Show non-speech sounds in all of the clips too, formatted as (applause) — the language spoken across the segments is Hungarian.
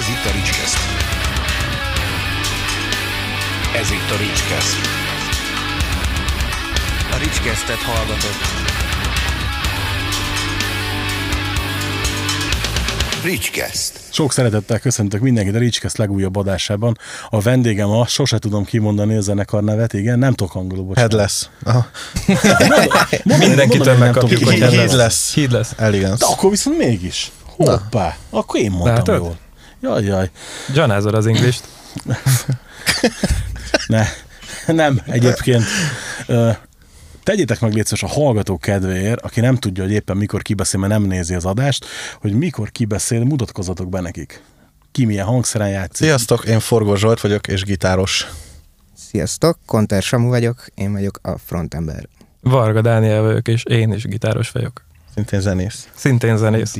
Ez itt a Ricskeszt. Ez itt a Ricskeszt. A Ricskesztet hallgatott. Ricskeszt. Sok szeretettel köszöntök mindenkit a Ricskeszt legújabb adásában. A vendégem a, sose tudom kimondani a zenekar nevet, igen, nem tudok angolul, bocsánat. Head lesz. Mindenkitől megkapjuk, hogy head Híd lesz. lesz. Híd lesz. Elegance. De akkor viszont mégis. Hoppá, akkor én mondtam Látod? jól. Jaj, jaj. Janázod az english (laughs) Ne, nem, egyébként. Ö, tegyétek meg létszős a hallgató kedvéért, aki nem tudja, hogy éppen mikor kibeszél, mert nem nézi az adást, hogy mikor kibeszél, mutatkozzatok be nekik. Ki milyen hangszeren játszik. Sziasztok, én Forgó Zsolt vagyok, és gitáros. Sziasztok, Konter Samu vagyok, én vagyok a frontember. Varga Dániel vagyok, és én is gitáros vagyok. Szintén zenész. Szintén zenész.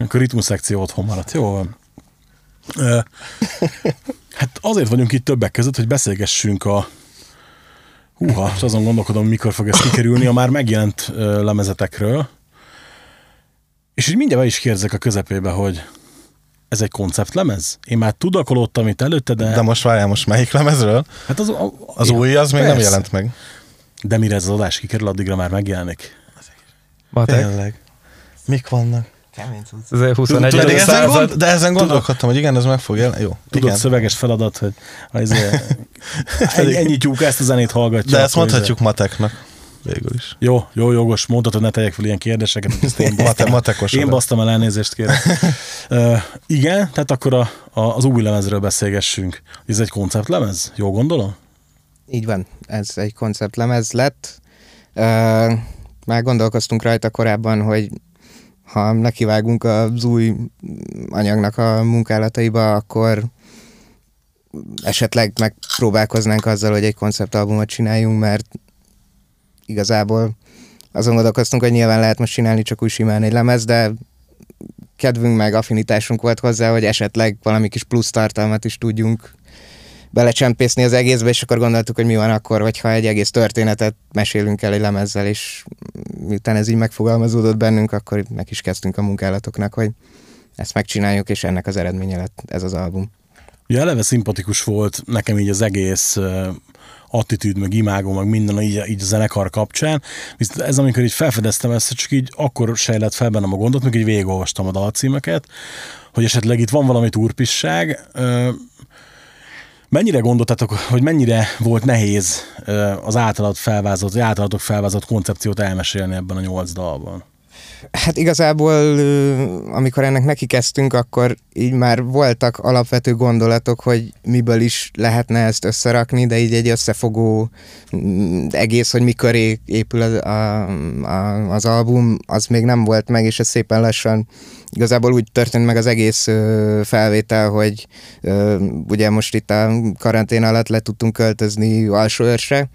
Akkor ritmus szekció otthon maradt. Jó van. Hát azért vagyunk itt többek között, hogy beszélgessünk a Húha, és azon gondolkodom, mikor fog ez kikerülni a már megjelent lemezetekről. És így mindjárt is kérdezek a közepébe, hogy ez egy konceptlemez? Én már tudakolódtam itt előtte, de, De most várjál, most melyik lemezről? hát az, a, Az új, az még nem jelent meg. De mire ez az adás kikerül, addigra már megjelenik. Matek. Tényleg. Mik vannak? Ez 21. Pedig ezen század. gond, de ezen gondolkodtam, hogy igen, ez meg fog jelenni. Jó, Tudod, igen. szöveges feladat, hogy az, (laughs) ennyi, ennyi tyúk ezt a zenét hallgatja. De ezt akkor izé- mondhatjuk mateknak. Végül is. Jó, jó, jogos, mondtad, hogy ne tegyek fel ilyen kérdéseket, ezt én (laughs) Mate, basztam, matekos. én basztam el elnézést kérek. (laughs) uh, igen, tehát akkor a, a, az új lemezről beszélgessünk. Ez egy konceptlemez? Jó gondolom? Így van, ez egy konceptlemez lett. Uh, már gondolkoztunk rajta korábban, hogy ha nekivágunk az új anyagnak a munkálataiba, akkor esetleg megpróbálkoznánk azzal, hogy egy konceptalbumot csináljunk, mert igazából azon gondolkoztunk, hogy nyilván lehet most csinálni csak úgy simán egy lemez, de kedvünk meg affinitásunk volt hozzá, hogy esetleg valami kis plusz tartalmat is tudjunk belecsempészni az egészbe, és akkor gondoltuk, hogy mi van akkor, hogyha egy egész történetet mesélünk el egy lemezzel, és miután ez így megfogalmazódott bennünk, akkor meg is kezdtünk a munkálatoknak, hogy ezt megcsináljuk, és ennek az eredménye lett ez az album. Ugye eleve szimpatikus volt nekem így az egész attitűd, meg imágó, meg minden így, így a zenekar kapcsán. Viszont ez, amikor így felfedeztem ezt, csak így akkor sejlett fel bennem a gondot, meg így végigolvastam a dalcímeket, hogy esetleg itt van valami turpisság. Mennyire gondoltatok, hogy mennyire volt nehéz az általad felvázolt, az általatok felvázolt koncepciót elmesélni ebben a nyolc dalban? Hát igazából, amikor ennek neki kezdtünk, akkor így már voltak alapvető gondolatok, hogy miből is lehetne ezt összerakni, de így egy összefogó mm, egész, hogy mikor épül az, a, a, az album, az még nem volt meg, és ez szépen lassan igazából úgy történt meg az egész felvétel, hogy ugye most itt a karantén alatt le tudtunk költözni Alsóörsre,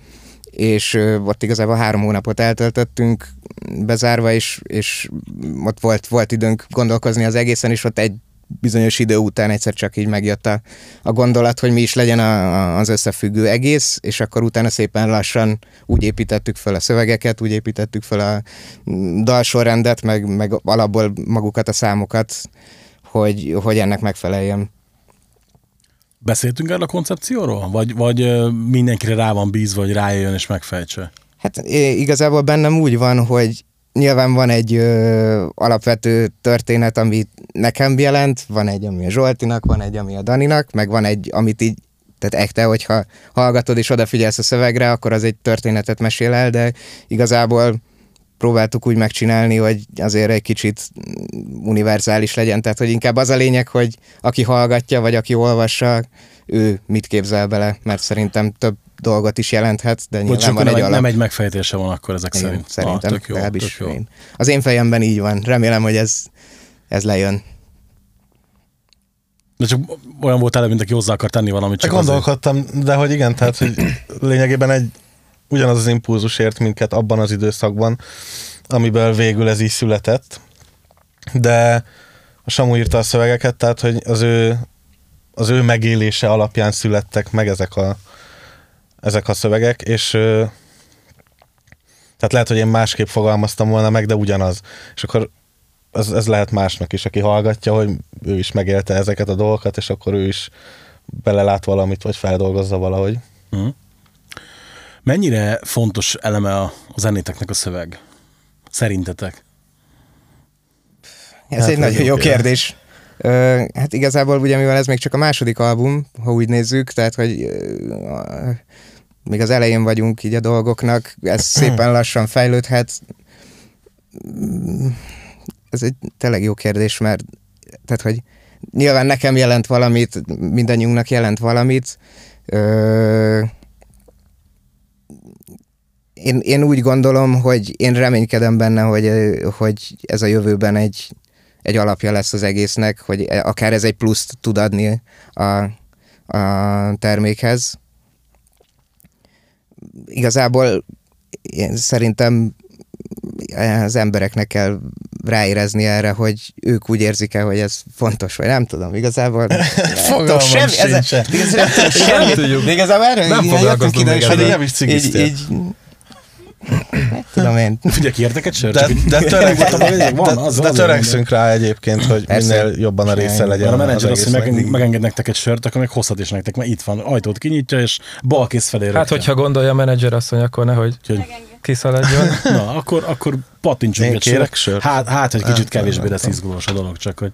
és ott igazából három hónapot eltöltöttünk bezárva, és, és ott volt, volt időnk gondolkozni az egészen, és ott egy bizonyos idő után egyszer csak így megjött a, a gondolat, hogy mi is legyen a, a, az összefüggő egész, és akkor utána szépen lassan úgy építettük fel a szövegeket, úgy építettük fel a dalsorrendet, meg, meg alapból magukat a számokat, hogy, hogy ennek megfeleljen. Beszéltünk erről a koncepcióról? Vagy, vagy mindenkire rá van bízva, hogy rájöjjön és megfejtse? Hát igazából bennem úgy van, hogy nyilván van egy ö, alapvető történet, amit nekem jelent, van egy, ami a Zsoltinak, van egy, ami a Daninak, meg van egy, amit így, tehát ekte, hogyha hallgatod és odafigyelsz a szövegre, akkor az egy történetet mesél el, de igazából próbáltuk úgy megcsinálni, hogy azért egy kicsit univerzális legyen, tehát hogy inkább az a lényeg, hogy aki hallgatja, vagy aki olvassa, ő mit képzel bele, mert szerintem több dolgot is jelenthet, de Vagy nyilván van nem, egy egy, alap. nem egy megfejtése van akkor ezek Igen, szerint. Szerintem, Ah, tök jó, tök jó. én. Az én fejemben így van. Remélem, hogy ez, ez lejön. De csak olyan volt előbb, mint aki hozzá akar tenni valamit. Csak azért. gondolkodtam, de hogy igen, tehát hogy lényegében egy ugyanaz az impulzus ért minket abban az időszakban, amiből végül ez így született. De a Samu írta a szövegeket, tehát hogy az ő, az ő megélése alapján születtek meg ezek a, ezek a szövegek, és tehát lehet, hogy én másképp fogalmaztam volna meg, de ugyanaz. És akkor ez, ez lehet másnak is, aki hallgatja, hogy ő is megélte ezeket a dolgokat, és akkor ő is belelát valamit, vagy feldolgozza valahogy. Mhm. Mennyire fontos eleme a, a zenéteknek a szöveg? Szerintetek? Ez Hát, egy nagyon jó kérdés. Ö, hát igazából ugye mivel ez még csak a második album, ha úgy nézzük, tehát hogy ö, még az elején vagyunk így a dolgoknak, ez (clears throat) szépen lassan fejlődhet. Ez egy tényleg jó kérdés, mert tehát, hogy nyilván nekem jelent valamit, mindannyiunknak jelent valamit. Ö, én, én úgy gondolom, hogy én reménykedem benne, hogy, hogy ez a jövőben egy, egy alapja lesz az egésznek, hogy akár ez egy pluszt tud adni a, a termékhez. Igazából én szerintem az embereknek kell ráérezni erre, hogy ők úgy érzik-e, hogy ez fontos, vagy nem tudom, igazából. (laughs) Fogalmam semmi, ez, sincsen. igazából igazából erre Nem jöttünk ide, és Nem is így, így, (laughs) tudom én. Figyelj, kértek egy sört? De, de, (laughs) töreg, Van, de, az- de az- törekszünk rá egyébként, hogy Persze. minél jobban a része legyen. Mert a az menedzser azt, hogy meg, megenged nektek egy sört, akkor meg hozhat is nektek, mert itt van, ajtót kinyitja, és bal kész felé Hát, hogyha gondolja a menedzser asszony, akkor nehogy kiszaladjon. (laughs) na, akkor, akkor pattintsunk Én egy sört. sört? Hát, hát, hogy kicsit Hát, kevésbé nem lesz tudom. izgulós a dolog, csak hogy...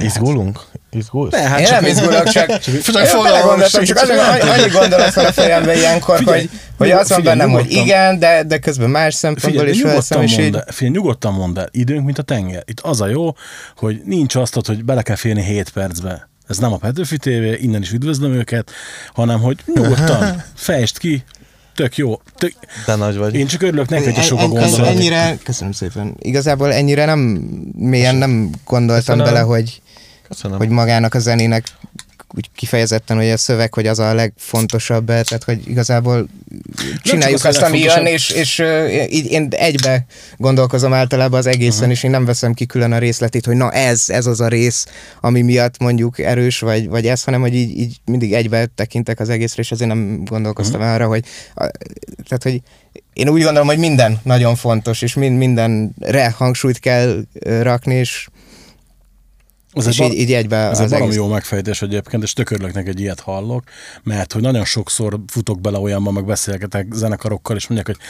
Izgulunk? Izgulsz? Ne, hát Én csak nem izgulok, csak, (laughs) csak belegondoltam, csak annyi, annyi gondolat fel a fejembe ilyenkor, Figyelj, hogy, hogy nyugod- az van bennem, hogy igen, de, de közben más szempontból Figyelj, is veszem, és így... el, figyelj, nyugodtan mondd el, időnk, mint a tenger. Itt az a jó, hogy nincs azt, hogy bele kell férni 7 percbe. Ez nem a Petőfi TV, innen is üdvözlöm őket, hanem hogy nyugodtan, (laughs) fejtsd ki, tök jó. Tök... De nagy vagy. Én csak örülök neki, hogyha sok a gondolat. Ennyire, köszönöm szépen. Igazából ennyire nem, mélyen nem gondoltam Köszönöm. bele, hogy, Köszönöm. hogy magának a zenének úgy kifejezetten, hogy a szöveg, hogy az a legfontosabb, tehát hogy igazából csináljuk azt, ami jön, és, és így én egybe gondolkozom általában az egészen, Mhm. és én nem veszem ki külön a részletét, hogy na ez, ez az a rész, ami miatt mondjuk erős, vagy, vagy ez, hanem hogy így, így mindig egybe tekintek az egészre, és ezért nem gondolkoztam Mhm. arra, hogy a, tehát, hogy én úgy gondolom, hogy minden nagyon fontos, és mind, mindenre hangsúlyt kell rakni, és, Ez és egy, bar- így egybe ez az egy egész. jó megfejtés egyébként, és tök örülök neki, hogy ilyet hallok, mert hogy nagyon sokszor futok bele olyanba, meg beszélgetek zenekarokkal, és mondják, hogy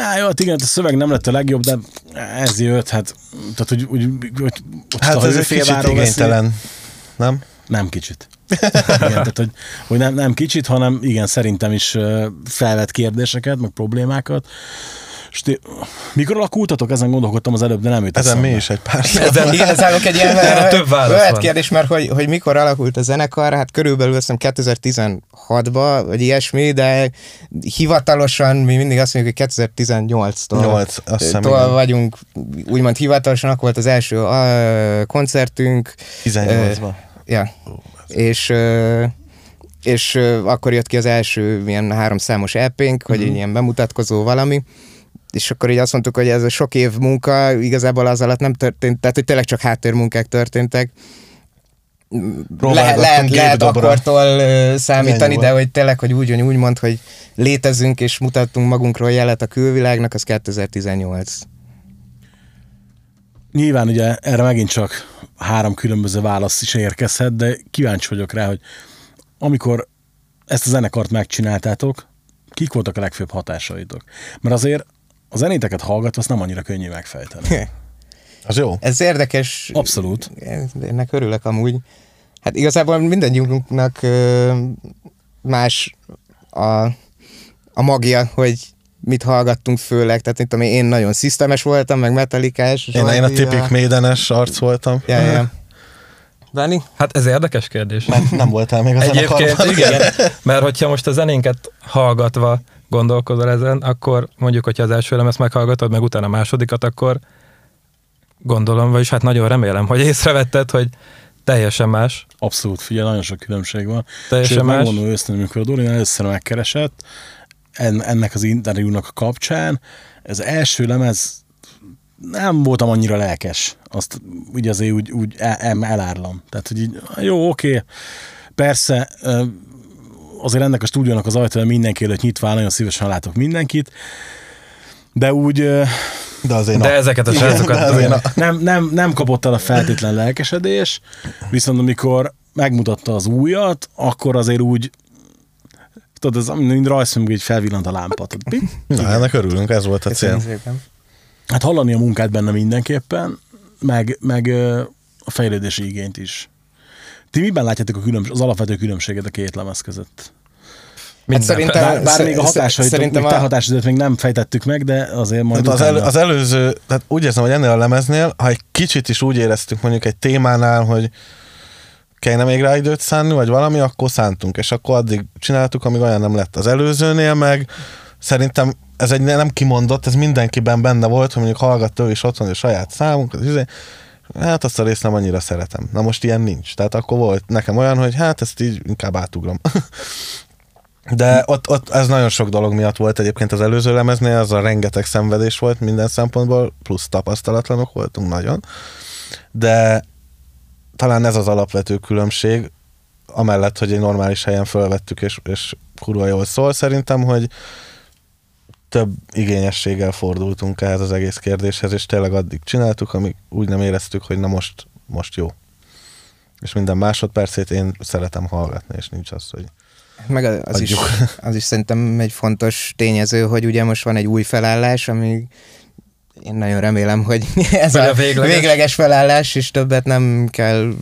Á, jó, hát igen, a szöveg nem lett a legjobb, de ez jött, hát, tehát, hogy, úgy, hogy, hogy Hát ha ez egy kicsit félváról veszi- igénytelen. Nem? Nem kicsit. Igen, tehát, hogy, hogy nem, nem kicsit, hanem igen, szerintem is felvet kérdéseket, meg problémákat. És ti, mikor alakultatok? Ezen gondolkodtam az előbb, de nem jut Ezen mi is egy pár. (laughs) Ezen igazából egy ilyen Erre több válasz kérdés, mert hogy, hogy mikor alakult a zenekar, hát körülbelül azt hiszem 2016-ban, vagy ilyesmi, de hivatalosan mi mindig azt mondjuk, hogy 2018-tól Nyolc, azt hiszem, tól vagyunk, úgymond hivatalosan, akkor volt az első uh, koncertünk, 18-ban. ja, és ö, és akkor jött ki az első ilyen háromszámos EP-nk, hogy Mhm. egy ilyen bemutatkozó valami, és akkor így azt mondtuk, hogy ez a sok év munka igazából az alatt nem történt, tehát hogy tényleg csak háttérmunkák történtek. Lehet, lehet, lehet akkortól számítani, de hogy tényleg, hogy úgy, úgy mond, hogy létezünk és mutattunk magunkról jelet a külvilágnak, az 2018. Nyilván ugye erre megint csak három különböző válasz is érkezhet, de kíváncsi vagyok rá, hogy amikor ezt a zenekart megcsináltátok, kik voltak a legfőbb hatásaitok? Mert azért a zenéteket hallgatva azt nem annyira könnyű megfejteni. Az jó. Ez érdekes. Abszolút. Ennek örülök amúgy. Hát igazából mindannyiunknak más a, a magja, hogy mit hallgattunk főleg. Tehát mint tudom én, én nagyon szisztemes voltam, meg metalikás. Én, én a tipik médenes arc voltam. Ja, ja. Dani? Hát ez érdekes kérdés. Nem, nem voltál még a Egyébként igen, mert hogyha most a zenénket hallgatva gondolkozol ezen, akkor mondjuk, hogyha az első lemezt meghallgatod, meg utána a másodikat, akkor gondolom, vagyis hát nagyon remélem, hogy észrevetted, hogy teljesen más. Abszolút, figyelj, nagyon sok különbség van. Teljesen Sőt, más. megmondom őszintén, amikor a Dori először megkeresett, en, ennek az interjúnak a kapcsán, ez első lemez nem voltam annyira lelkes. Azt úgy azért úgy, úgy el, el, elárlam. Tehát, hogy így, jó, oké, persze, azért ennek a stúdiónak az ajtaja mindenki előtt nyitva, áll, nagyon szívesen látok mindenkit, de úgy De azért De ezeket a srácokat... Nem, nem, nem kapott el a feltétlen lelkesedés, viszont amikor megmutatta az újat, akkor azért úgy tudod, ez mint rajzfilm, így felvillant a lámpa. Tudod. Na, ennek örülünk, ez volt a cél. Hát hallani a munkát benne mindenképpen, meg, meg a fejlődési igényt is. Ti miben látjátok a különbs- az alapvető különbséget a két lemez között? Minden. szerintem- Bár, bár még a hatásait, szerintem még te a- hatásaidat még nem fejtettük meg, de azért majd Tehát az, elő, az előző, tehát úgy érzem, hogy ennél a lemeznél, ha egy kicsit is úgy éreztük mondjuk egy témánál, hogy kellene még rá időt szánni, vagy valami, akkor szántunk, és akkor addig csináltuk, amíg olyan nem lett. Az előzőnél meg szerintem ez egy nem kimondott, ez mindenkiben benne volt, hogy mondjuk hallgatta ő is otthon, hogy saját számunk, az izé, hát azt a részt nem annyira szeretem. Na most ilyen nincs. Tehát akkor volt nekem olyan, hogy hát ezt így inkább átugrom. (laughs) De ott, ott ez nagyon sok dolog miatt volt egyébként az előző lemeznél, az a rengeteg szenvedés volt minden szempontból, plusz tapasztalatlanok voltunk nagyon. De talán ez az alapvető különbség, amellett, hogy egy normális helyen fölvettük, és, és kurva jól szól, szerintem, hogy több igényességgel fordultunk ehhez az egész kérdéshez, és tényleg addig csináltuk, amíg úgy nem éreztük, hogy na most, most jó. És minden másodpercét én szeretem hallgatni, és nincs az, hogy Meg az, az, is, az is szerintem egy fontos tényező, hogy ugye most van egy új felállás, ami én nagyon remélem, hogy (laughs) ez Hogy a, a végleges. végleges felállás, és többet nem kell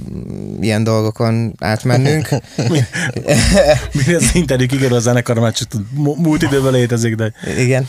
ilyen dolgokon átmennünk. (laughs) Mi az interjú kikerül a zenekar, mert csak múlt időben létezik, de Igen.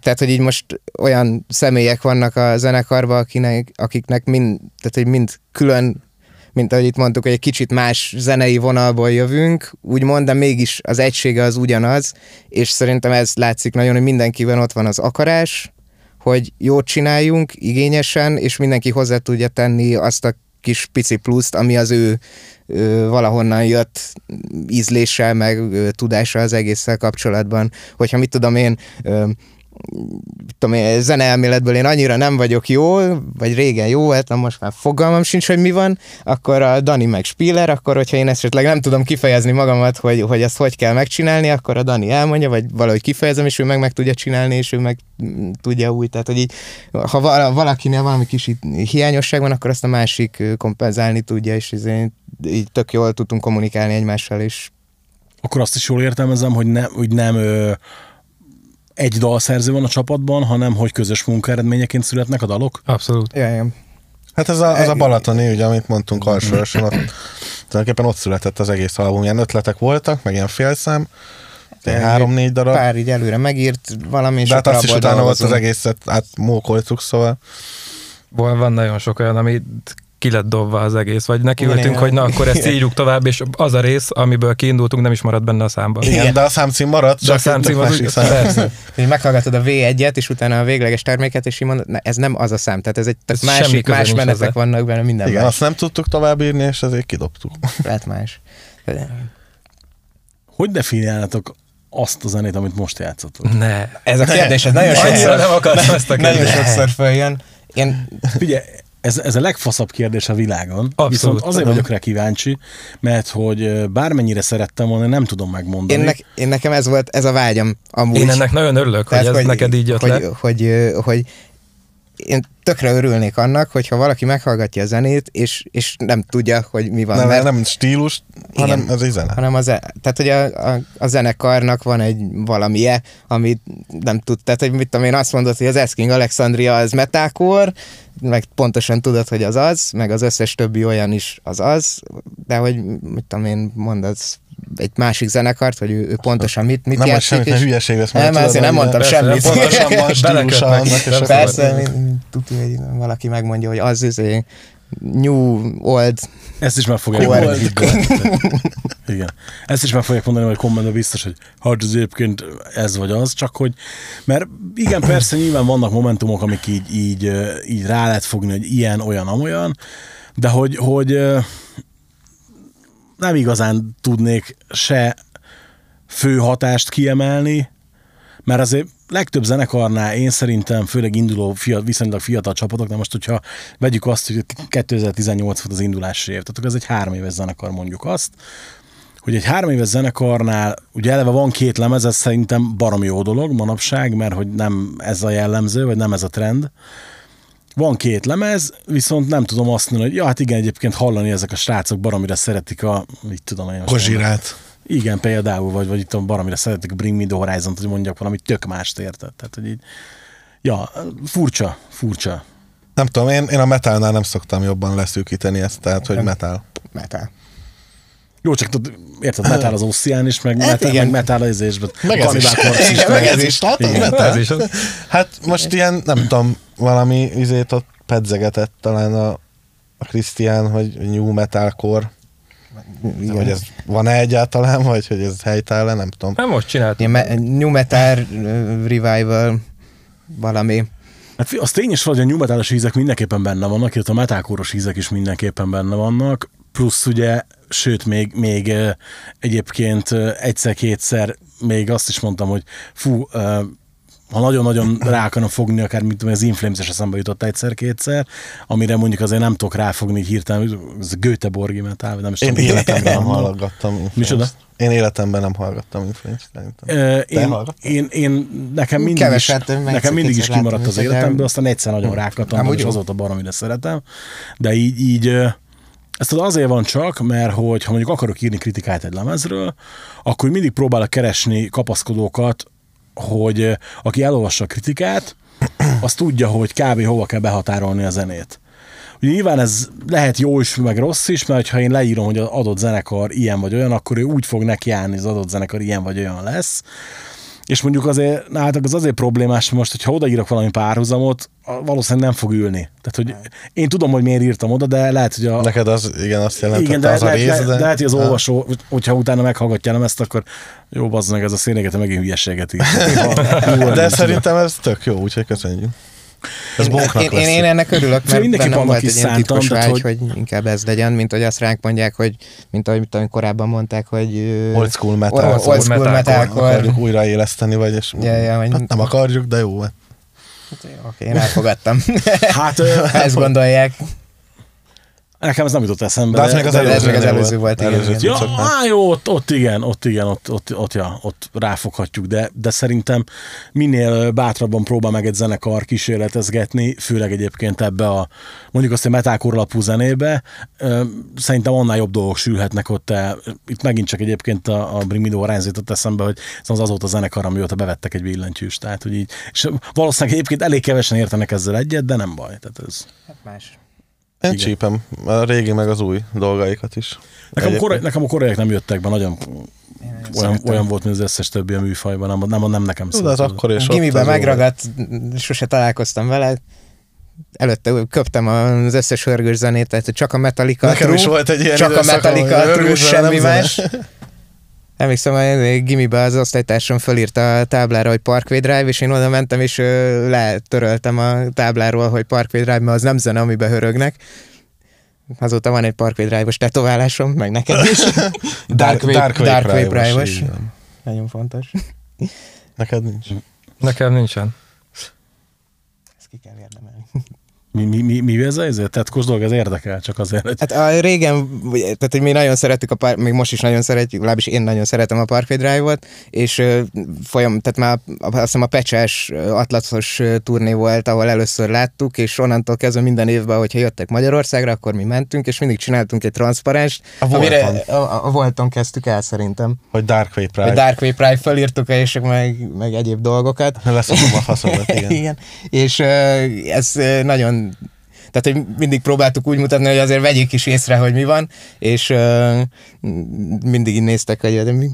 Tehát, hogy így most olyan személyek vannak a zenekarban, akinek, akiknek mind, tehát, hogy mind külön mint ahogy itt mondtuk, hogy egy kicsit más zenei vonalból jövünk, úgymond, de mégis az egysége az ugyanaz, és szerintem ez látszik nagyon, hogy mindenkiben ott van az akarás, hogy jót csináljunk, igényesen, és mindenki hozzá tudja tenni azt a kis pici pluszt, ami az ő ö, valahonnan jött ízléssel, meg ö, tudással az egésszel kapcsolatban. Hogyha mit tudom én, ö, tudom én, zeneelméletből én annyira nem vagyok jó, vagy régen jó voltam, most már fogalmam sincs, hogy mi van, akkor a Dani meg Spiller, akkor hogyha én esetleg nem tudom kifejezni magamat, hogy, hogy ezt hogy kell megcsinálni, akkor a Dani elmondja, vagy valahogy kifejezem, és ő meg meg tudja csinálni, és ő meg mm, tudja úgy, tehát hogy így, ha vala- valakinél valami kis hiányosság van, akkor azt a másik kompenzálni tudja, és így, így tök jól tudtunk kommunikálni egymással, és akkor azt is jól értelmezem, hogy nem, hogy nem ö, egy dalszerző van a csapatban, hanem hogy közös munka eredményeként születnek a dalok? Abszolút. ja, ja. Hát ez a, az a Balatoni, ugye, amit mondtunk alsóösen, ott, tulajdonképpen ott született az egész album. Ilyen ötletek voltak, meg ilyen félszám, három-négy darab. pár így előre megírt valami, és de hát azt is utána volt az egészet átmókoltuk, szóval Van, van nagyon sok olyan, ami ki lett dobva az egész, vagy nekiültünk, igen. hogy na akkor ezt írjuk tovább, és az a rész, amiből kiindultunk, nem is maradt benne a számban. igen, igen de a számcím maradt, De a csak számcím az másik úgy, persze. (laughs) Meghallgatod a V1-et, és utána a végleges terméket, és így mondod, ne, ez nem az a szám, tehát ez egy Ez másik, más menetek vannak benne, minden Igen, más. azt nem tudtuk továbbírni, és ezért kidobtuk. Lehet (laughs) más. Hogy definiálnátok azt a zenét, amit most játszotok? Ne. Ez a kérdés, ez nagyon sokszor, nem akartam ezt a nagyon kérdést. sokszor följön. Én Ugye, ez, ez a legfaszabb kérdés a világon. Abszolút. Viszont azért vagyok rá kíváncsi, mert hogy bármennyire szerettem volna, nem tudom megmondani. én, ne, én nekem ez volt, ez a vágyam amúgy. Én ennek nagyon örülök, hogy ez neked így jött hogy, le. Hogy, hogy, hogy én tökre örülnék annak, hogyha valaki meghallgatja a zenét, és, és nem tudja, hogy mi van. Nem, mert, nem stílus, hanem Igen. ez egy zene. hanem a, ze- tehát, hogy a, a, a zenekarnak van egy valamie, amit nem tud, tehát, hogy mit tudom én, azt mondod, hogy az Asking Alexandria az metákor, meg pontosan tudod, hogy az az, meg az összes többi olyan is az az, de hogy mit tudom én, mondod egy másik zenekart, hogy ő, ő pontosan mit, mit nem játszik, mert és- hülyeség lesz. Nem, azért nem mondtam hogy semmit. Pontosan (laughs) van stílusa annak, és Persze. Persze, tudja, hogy valaki megmondja, hogy az izé, new, old, Ezt is meg fogják mondani. Igen. Ezt is meg fogják mondani, hogy kommentben biztos, hogy hát ez egyébként ez vagy az, csak hogy, mert igen, persze nyilván vannak momentumok, amik így, így, így rá lehet fogni, hogy ilyen, olyan, amolyan, de hogy, hogy nem igazán tudnék se fő hatást kiemelni, mert azért legtöbb zenekarnál én szerintem, főleg induló, fiat, viszonylag fiatal csapatoknál, most hogyha vegyük azt, hogy 2018 volt az indulási év, tehát ez egy három éves zenekar mondjuk azt, hogy egy három éves zenekarnál, ugye eleve van két lemez, ez szerintem barom jó dolog manapság, mert hogy nem ez a jellemző, vagy nem ez a trend. Van két lemez, viszont nem tudom azt mondani, hogy ja, hát igen, egyébként hallani ezek a srácok baromira szeretik a, mit tudom én. Kozsirát. Igen, például, vagy, vagy itt a baromira szeretik a Bring Me The horizon hogy mondjak valami tök mást érted. Tehát, hogy így, ja, furcsa, furcsa. Nem tudom, én, én a metalnál nem szoktam jobban leszűkíteni ezt, tehát hogy metal. Metal. Jó, csak tudod, érted, metál az oszcián is, meg, Hát metál, igen. meg metál az izésben. Meg ez is. Igen, meg ez is, látod? Igen. Metal. Ez is az. Hát most ilyen, nem tudom, valami izét ott pedzegetett talán a, a Krisztián, hogy new metalcore, Igen. hogy ez van-e egyáltalán, vagy hogy ez helytálló, nem tudom. Hát most csináltam. Ilyen me- New Metal uh, Revival valami. Hát az tényes, hogy a metalos ízek mindenképpen benne vannak, illetve a metalkóros ízek is mindenképpen benne vannak, plusz ugye, sőt, még, még egyébként egyszer-kétszer még azt is mondtam, hogy fú, ha nagyon-nagyon (laughs) rá akarom fogni, akár mint tudom, az Inflames-es eszembe jutott egyszer-kétszer, amire mondjuk azért nem tudok ráfogni hirtelen, ez Göteborgi metal, vagy nem is Én tudom, életemben nem hallgattam Inflames-t. Micsoda? Én életemben nem hallgattam Inflames-t, én, hallgattad? én, én, nekem mindig Keveset, is, nekem mindig is kimaradt az életemből, aztán egyszer nagyon rákattam, és azóta baromira szeretem. De így, így ez azért van csak, mert hogy ha mondjuk akarok írni kritikát egy lemezről, akkor mindig próbálok keresni kapaszkodókat, hogy ö, aki elolvassa a kritikát, az tudja, hogy kb. hova kell behatárolni a zenét. Ugye nyilván ez lehet jó is, meg rossz is, mert ha én leírom, hogy az adott zenekar ilyen vagy olyan, akkor ő úgy fog nekiállni, hogy az adott zenekar ilyen vagy olyan lesz. És mondjuk azért, nálatok az azért problémás most, hogyha odaírok valami párhuzamot, a- valószínűleg nem fog ülni. Tehát, hogy én tudom, hogy miért írtam oda, de lehet, hogy a... Neked az, igen, azt jelentette igen, de, az a lehet, rész, lehet, de... lehet, hogy az Ja. olvasó, hogyha utána meghallgatja nem ezt, akkor jó, bazd meg, ez a szénégete megint hülyeséget ír. (laughs) De szerintem ez tök jó, úgyhogy köszönjük. Ez Én, én, én ennek örülök, mert mindenképp bennem volt is egy ilyen szántam, titkos tehát, vágy, hogy- hogy... inkább ez legyen, mint hogy azt ránk mondják, hogy mint ahogy mit tudom, korábban mondták, hogy Old school metal. old, old school metalcore. metalcore. akarjuk újraéleszteni, vagy és Ja, ja, hogy- hát nem akarjuk, de jó. hát. Oké, én elfogadtam. (laughs) Hát, ezt gondolják. Nekem ez nem jutott eszembe. De az még az de ez előző, az előző volt, igen, Előző igen. Ja, á, jó, ott, ott igen, ott igen, ott, ott, ott, ja, ott ráfoghatjuk, de, de szerintem minél bátrabban próbál meg egy zenekar kísérletezgetni, főleg egyébként ebbe a, mondjuk azt, hogy metalcore alapú zenébe, ö, szerintem annál jobb dolgok sülhetnek ott el. Itt megint csak egyébként a, a Bring Me The Horizon jutott eszembe, hogy ez az azóta a zenekar, amióta bevettek egy billentyűst, tehát hogy így, és valószínűleg egyébként elég kevesen értenek ezzel egyet, de nem baj. Tehát ez, Hát más. Én Igen. csípem a régi meg az új dolgaikat is. Nekem a, Egyébként. korai, nekem a koreaiak nem jöttek be, nagyon olyan, olyan volt, mint az összes többi a műfajban, nem, nem, nem nekem de az szólt. akkor és Gimiben megragadt, sose találkoztam vele. Előtte köptem az összes hörgős zenét, tehát csak a Metallica Nekem true, is volt egy ilyen Csak a Metallica true, semmi más. Emlékszem, hogy gimibe az osztálytársam fölírta a táblára, hogy Parkway Drive, és én oda mentem, és letöröltem a tábláról, hogy Parkway Drive, mert az nem zene, amiben hörögnek. Azóta van egy Parkway Drive-os tetoválásom, meg neked is. (laughs) Dark Dark Dark Wave Drive-os. Nagyon fontos. Neked nincs. Nekem nincsen. Ezt ki kell érdemelni. Mi, mi, mi, mi ez az? Tetkos dolog, ez érdekel, csak azért, hogy Hát a régen, tehát hogy mi nagyon szeretjük, a par, még most is nagyon szeretjük, legalábbis én nagyon szeretem a Parkway Drive-ot, és ö, folyam, tehát már a- azt hiszem a Pecses atlaszos turné volt, ahol először láttuk, és onnantól kezdve minden évben, hogyha jöttek Magyarországra, akkor mi mentünk, és mindig csináltunk egy transzparenst, A amire Volton. a, a, a Volton kezdtük el szerintem. Hogy Dark Wave A Pride. Dark Wave Pride felírtuk, és meg, meg egyéb dolgokat. Leszopom a faszomat, (laughs) igen. Igen. És ö, ez nagyon tehát, hogy mindig próbáltuk úgy mutatni, hogy azért vegyék is észre, hogy mi van, és uh, mindig így néztek, hogy de mi,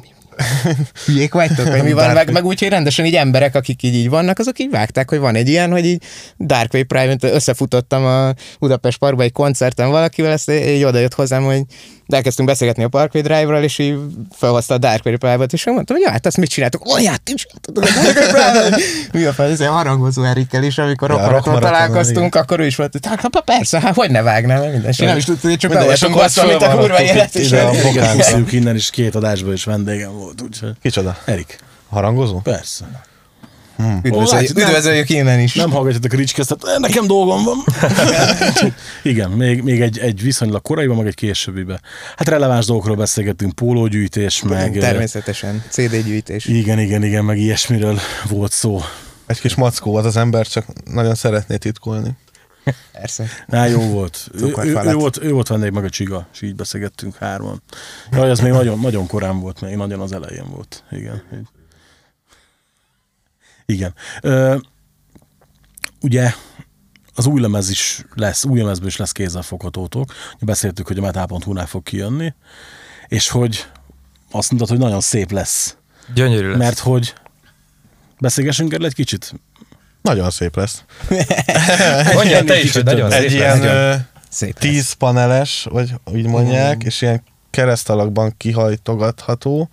hülyék vagytok, hogy mi van, meg, meg úgy, hogy rendesen így emberek, akik így, így vannak, azok így vágták, hogy van egy ilyen, hogy így Dark Wave Private, összefutottam a Budapest Parkba egy koncerten valakivel, ezt így oda jött hozzám, hogy elkezdtünk beszélgetni a Parkway Drive-ról, és így felhozta a Dark Wave Private, és mondtam, hogy hát azt mit csináltok? Olyat ti csináltatok a Dark Wave Private! (laughs) Mi a fel, ez egy harangozó Erikkel is, amikor Ja, ja, Rock rockmaraton találkoztunk, akkor ő is volt, hogy hát persze, hát hogy ne vágnám, minden sem. Nem is tudtuk, hogy csak be Minden, és voltunk akkor basszva, mint a kurva élet. ide a pusziljuk innen is két adásban is vendégem volt, úgyhogy Kicsoda? Erik, Harangozó? persze. Üdvözöljük, látjuk, nem- üdvözöljük innen is. Nem hallgatjátok a Ricskesztet, nekem dolgom van. (laughs) Igen, még, még egy, egy viszonylag koraiban, meg egy későbbibe. Hát releváns dolgokról beszélgettünk, pólógyűjtés, meg... Természetesen. CD gyűjtés. Igen, igen, igen, meg ilyesmiről volt szó. Egy kis mackó volt az ember, csak nagyon szeretné titkolni. Persze. Na, jó volt. (laughs) Ő, ő, ő, volt. ő volt vendég, meg a Csiga, és így beszélgettünk hárman. Jaj, ez még nagyon, nagyon korán volt, még nagyon az elején volt. Igen. így. Igen. Ö, ugye az új lemez is lesz, új lemezből is lesz kézzelfoghatótok. Beszéltük, hogy a metal.hu-nál fog kijönni, és hogy azt mondtad, hogy nagyon szép lesz. Gyönyörű lesz. Mert hogy beszélgessünk erről egy kicsit? Nagyon szép lesz. (laughs) Mondja te is, hogy nagyon szép Egy ilyen Szép. tíz paneles, vagy úgy mondják, és ilyen keresztalakban kihajtogatható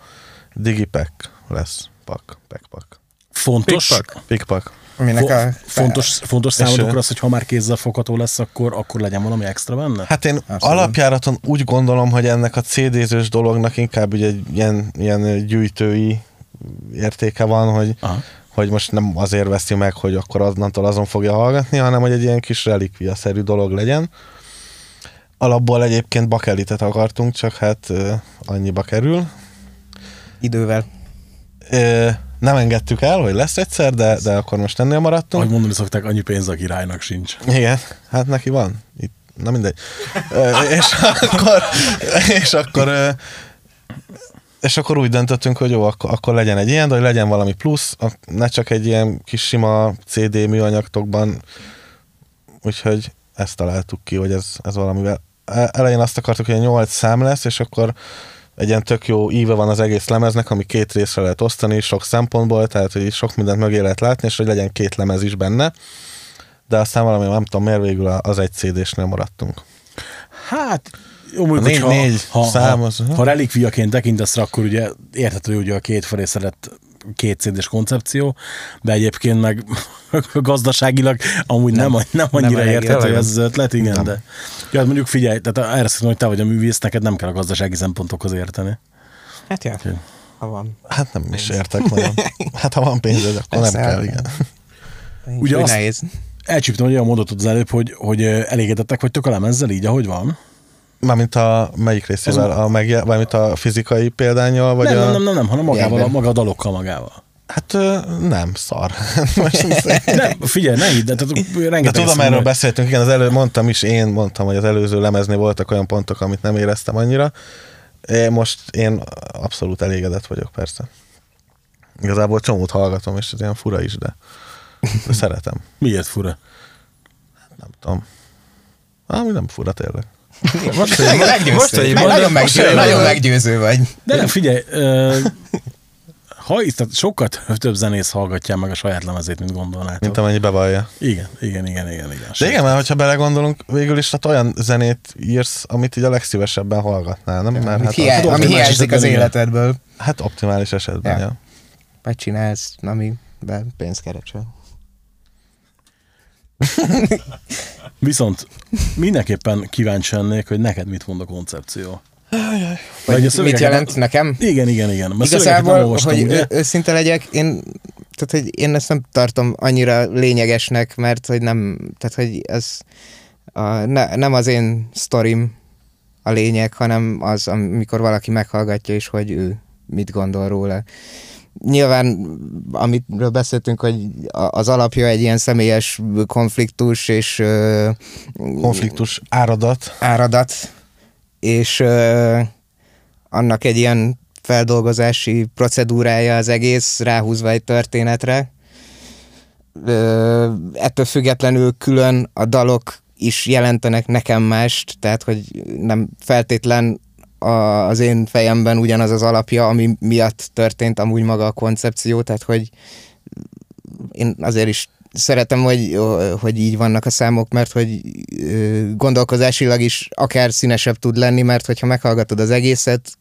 digipack lesz. Pak, pack, Fontos, Pikpak. Pikpak. Aminek a... Fo- fontos, fontos számodokra az, hogy ha már kézzel fogható lesz, akkor, akkor legyen valami extra benne? Hát én Abszolút. alapjáraton úgy gondolom, hogy ennek a CD-zős dolognak inkább ugye egy ilyen, ilyen gyűjtői értéke van, hogy, Aha. hogy most nem azért veszi meg, hogy akkor azonnantól azon fogja hallgatni, hanem hogy egy ilyen kis relikvia-szerű dolog legyen. Alapból egyébként bakelitet akartunk, csak hát annyiba kerül. Idővel. Ö, nem engedtük el, hogy lesz egyszer, de, de akkor most ennél maradtunk. Ahogy mondani szokták, annyi pénz a királynak sincs. Igen, hát neki van. Itt, na mindegy. És (laughs) akkor, és akkor és akkor úgy döntöttünk, hogy jó, akkor, akkor legyen egy ilyen, de hogy legyen valami plusz, ne csak egy ilyen kis sima CD műanyagtokban, úgyhogy ezt találtuk ki, hogy ez, ez valamivel. E- Elején azt akartuk, hogy 8 szám lesz, és akkor egy ilyen tök jó íve van az egész lemeznek, ami két részre lehet osztani, sok szempontból, tehát hogy sok mindent mögé lehet látni, és hogy legyen két lemez is benne. De aztán valami, nem tudom miért végül az egy CD-snél maradtunk. Hát, jó, mondjuk, négy- hogyha, négy ha, szám ha, az- ha relikviaként tekintesz akkor ugye érthető, hogy a két felé szeret két cd koncepció, de egyébként meg (laughs) gazdaságilag amúgy nem, nem annyira elég érthető ez az ötlet, igen, de ja, hát mondjuk figyelj, tehát erre szerintem, hogy te vagy a művész, neked nem kell a gazdasági szempontokhoz érteni. Hát ja, ha van. Hát nem is értek nagyon. (laughs) Hát ha van pénzed, akkor nem Persze, kell, hát. igen. Ugye azt- nehéz. Elcsíptem, hogy olyan mondatod az előbb, hogy, hogy ö, elégedettek vagytok a lemezzel így, ahogy van. Mármint a melyik részével, a megje, mármint a fizikai példányal, vagy nem, a... nem, nem, nem, nem, hanem magával, a, maga a dalokkal magával. Hát nem, (laughs) (laughs) szar. Nem, figyelj, ne hidd, de tehát De rengeteg tudom, erről beszéltünk, igen, az elő, mondtam is, én mondtam, hogy az előző lemeznél voltak olyan pontok, amit nem éreztem annyira. Én most én abszolút elégedett vagyok, persze. Igazából csomót hallgatom, és ez ilyen fura is, de, de szeretem. Miért fura? Nem tudom. Ami nem fura tényleg. Most, hogy most, hogy mondod, Nagyon, most, meggyőző, hogy nagyon meggyőző vagy. De nem, figyelj, ö, ha itt sokkal több zenész hallgatja meg a saját lemezét, mint gondolnátok. Mint amennyi bevallja. Igen, igen, igen, igen, igen. De igen, mert hogyha belegondolunk, végül is hát olyan zenét írsz, amit így a legszívesebben hallgatnál, nem? Mert hát, hiány, ami hiányzik az életedből. hát optimális esetben, Ja. ja. Vagy csinálsz, amiben pénzt keresel. (laughs) Viszont mindenképpen kíváncsi lennék, hogy neked mit mond a koncepció. Vagy a mit jelent nekem? Igen, igen, igen. Mert Igazából, hogy ugye? őszinte legyek, én, tehát, hogy én ezt nem tartom annyira lényegesnek, mert hogy nem, tehát hogy ez a, ne, nem az én sztorim a lényeg, hanem az, amikor valaki meghallgatja, és hogy ő mit gondol róla. Nyilván, amiről beszéltünk, hogy az alapja egy ilyen személyes konfliktus, és Konfliktus áradat. áradat, és annak egy ilyen feldolgozási procedúrája az egész, ráhúzva egy történetre. Ettől függetlenül külön a dalok is jelentenek nekem mást, tehát hogy nem feltétlen a, az én fejemben ugyanaz az alapja, ami miatt történt amúgy maga a koncepció, tehát hogy én azért is szeretem, hogy, hogy így vannak a számok, mert hogy gondolkozásilag is akár színesebb tud lenni, mert hogyha meghallgatod az egészet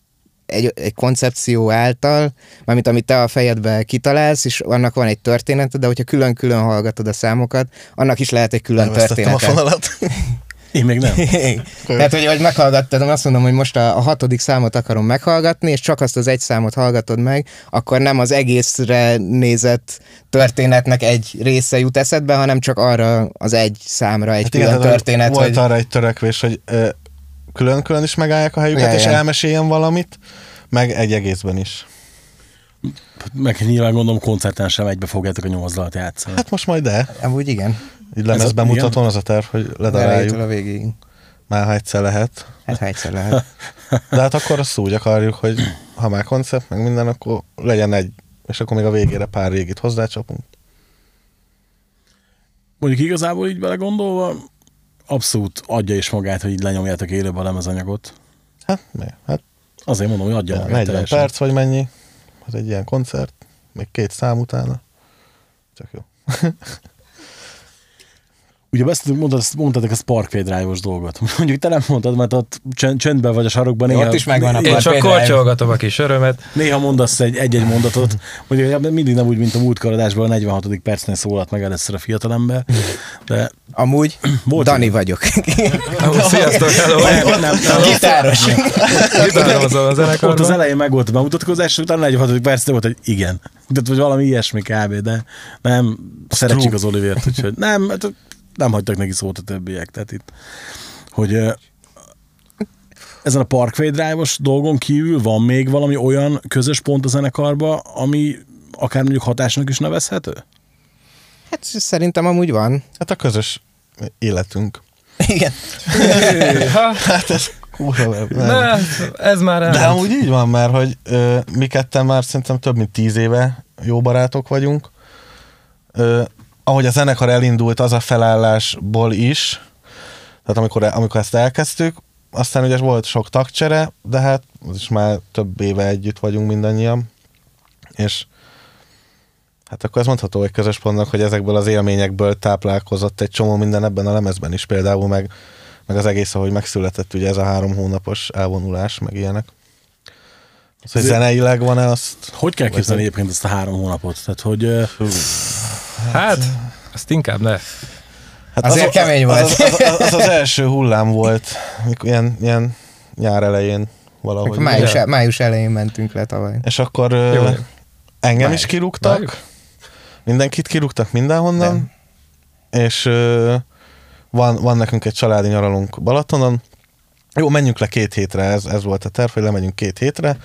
egy, egy koncepció által, mármint amit te a fejedbe kitalálsz, és annak van egy története, de hogyha külön-külön hallgatod a számokat, annak is lehet egy külön Elvesztettem a története. fonalat. (laughs) Én még nem. Tehát, hogy, hogy meghallgattad, azt mondom, hogy most a, a hatodik számot akarom meghallgatni, és csak azt az egy számot hallgatod meg, akkor nem az egészre nézett történetnek egy része jut eszedbe, hanem csak arra az egy számra egy Hát külön igen, történet. Volt hogy... arra egy törekvés, hogy ö, külön-külön is megállják a helyüket, Ja, és ja. elmeséljen valamit, meg egy egészben is. Meg nyilván gondolom koncerten sem egybe fogjátok a nyolc játszani. Hát most majd de. Amúgy igen. Így lemezben igen? mutatón az a terv, hogy ledaráljuk. a végéig. Már ha egyszer lehet. Hát ha egyszer lehet. (laughs) De hát akkor azt úgy akarjuk, hogy ha már koncept, meg minden, akkor legyen egy, és akkor még a végére pár régit hozzácsapunk. Mondjuk igazából így belegondolva, abszolút adja is magát, hogy így lenyomjátok élőben a lemezanyagot. Hát, mi? hát Azért mondom, hogy adja magát 40 teljesen. perc vagy mennyi, az egy ilyen koncert, még két szám utána. Csak jó. (laughs) Ugye beszéltünk, mondtad, mondtátok a Parkway Drive-os dolgot. (laughs) Mondjuk te nem mondtad, mert ott csend, csendben vagy a sarokban. Ott is megvan a Én Parkway csak Drive. kortyolgatom a kis örömet. Néha mondasz egy, egy-egy mondatot, mondjuk mindig nem úgy, mint a múltkor adásban, a 46. percnél szólalt meg először a fiatalember, de Amúgy (clears throat) Volt Dani ilyen. vagyok. (clears throat) Amúgy sziasztok, hello! nem, nem, nem, Gitáros. Gitározol a ott az zenekarban. elején meg volt a bemutatkozás, utána a 46. percnél volt, hogy igen. De vagy valami ilyesmi kb. De nem szeretjük az Olivért, úgyhogy nem, hát nem hagytak neki szót a többiek. Tehát itt, hogy ezen a Parkway Drive-os dolgon kívül van még valami olyan közös pont a zenekarba, ami akár mondjuk hatásnak is nevezhető? Hát szerintem amúgy van. Hát a közös életünk. Igen. (laughs) Hát ez kurva, ne, ez már De el. amúgy így van, mert hogy ö, mi ketten már szerintem több mint tíz éve jó barátok vagyunk. Ö, ahogy a zenekar elindult, az a felállásból is, tehát amikor, amikor ezt elkezdtük, aztán ugye volt sok tagcsere, de hát az is már több éve együtt vagyunk mindannyian, és hát akkor ez mondható egy közös pontnak, hogy ezekből az élményekből táplálkozott egy csomó minden ebben a lemezben is, például meg, meg az egész, ahogy megszületett ugye ez a három hónapos elvonulás, meg ilyenek. Az, hogy zeneileg van-e, azt Hogy kell képzelni egyébként ezt a három hónapot? Tehát, hogy ö, Hát, azt inkább ne. Hát Azért az, kemény volt. Az, az, az, az, az első hullám volt, mikor ilyen, ilyen nyár elején valahogy. május, ugye? május elején mentünk le tavaly. És akkor Jó. engem Május. is kirúgtak, Május. mindenkit kirúgtak mindenhonnan, és ö, van, van nekünk egy családi nyaralunk Balatonon. Jó, menjünk le két hétre, ez, ez volt a terv, hogy lemegyünk két hétre,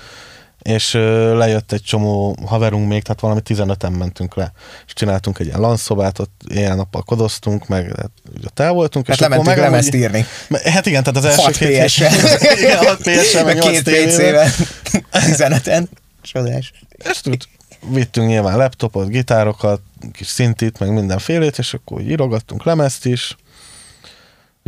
és lejött egy csomó haverunk még, tehát valami 15-en mentünk le, és csináltunk egy ilyen lanszobát, ott éjjel-nappal kodoztunk, meg hát, ugye ott el voltunk, Hát és lementünk meg lemezt írni. Hát igen, tehát az első 6 két PS-sel. (laughs) Igen, 6 PS-sel, meg Meg 8 két PC-vel. 15-en. Csodás. És úgy vittünk nyilván laptopot, gitárokat, kis szintit, meg mindenfélét, és akkor írogattunk lemezt is.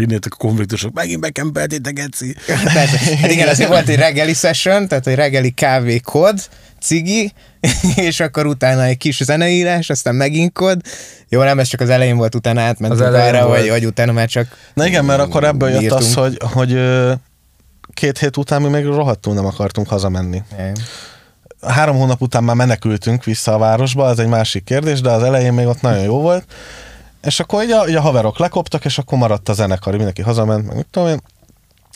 Innét a konfliktusok, megint bekempeltétek, Geci. (laughs) Tehát, hát igen, azért volt egy reggeli session, tehát egy reggeli kávé kod, cigi, (laughs) és akkor utána egy kis zeneírás, aztán megint kod. Jó, nem, ez csak az elején volt, utána elején arra, hogy, hogy utána már csak Na igen, mert akkor ebből jött Írtunk. az, hogy, hogy két hét után mi még rohadtul nem akartunk hazamenni. Három hónap után már menekültünk vissza a városba, az egy másik kérdés, de az elején még ott nagyon jó volt. És akkor így a, így a haverok lekoptak, és akkor maradt a zenekar, mindenki hazament, meg mit tudom én,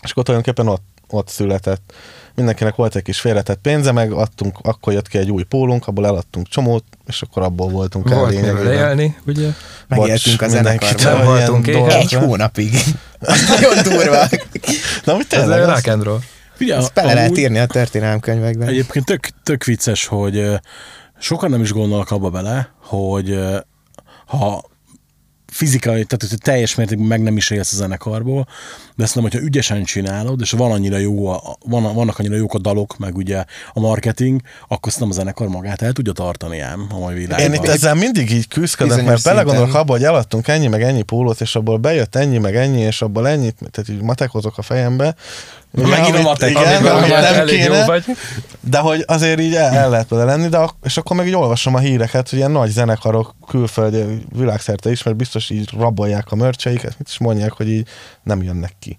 és akkor tulajdonképpen ott, ott született. Mindenkinek volt egy kis félretett pénze, meg adtunk, akkor jött ki egy új pólunk, abból eladtunk csomót, és akkor abból voltunk el Volt lényegében. élni, ugye? megéltünk a zenekarban. Nem voltunk. Egy hónapig. (laughs) Nagyon durva. Na, hogy Ez tényleg, a az- rock and roll. Figyelj, Ezt bele lehet írni a történelemkönyvekben. Egyébként tök, tök vicces, hogy sokan nem is gondolnak abba bele, hogy ha fizikai, tehát hogy teljes mértékben meg nem is élsz a zenekarból, de ezt nem, hogyha ügyesen csinálod, és van annyira jó, a, van, vannak annyira jók a dalok, meg ugye a marketing, akkor nem a zenekar magát el tudja tartani ám a mai világban. Én itt ezzel mindig így küzdködök, mert belegondolok abba, hogy eladtunk ennyi, meg ennyi pólót, és abból bejött ennyi, meg ennyi, és abból ennyit, tehát így matekozok a fejembe. Megint a igen, amit nem kéne, vagy. de hogy azért így el, el lehet vele lenni, de ak- és akkor meg így olvasom a híreket, hogy ilyen nagy zenekarok külföldi világszerte is, mert biztos így rabolják a mörcseiket, mit is mondják, hogy így nem jönnek ki.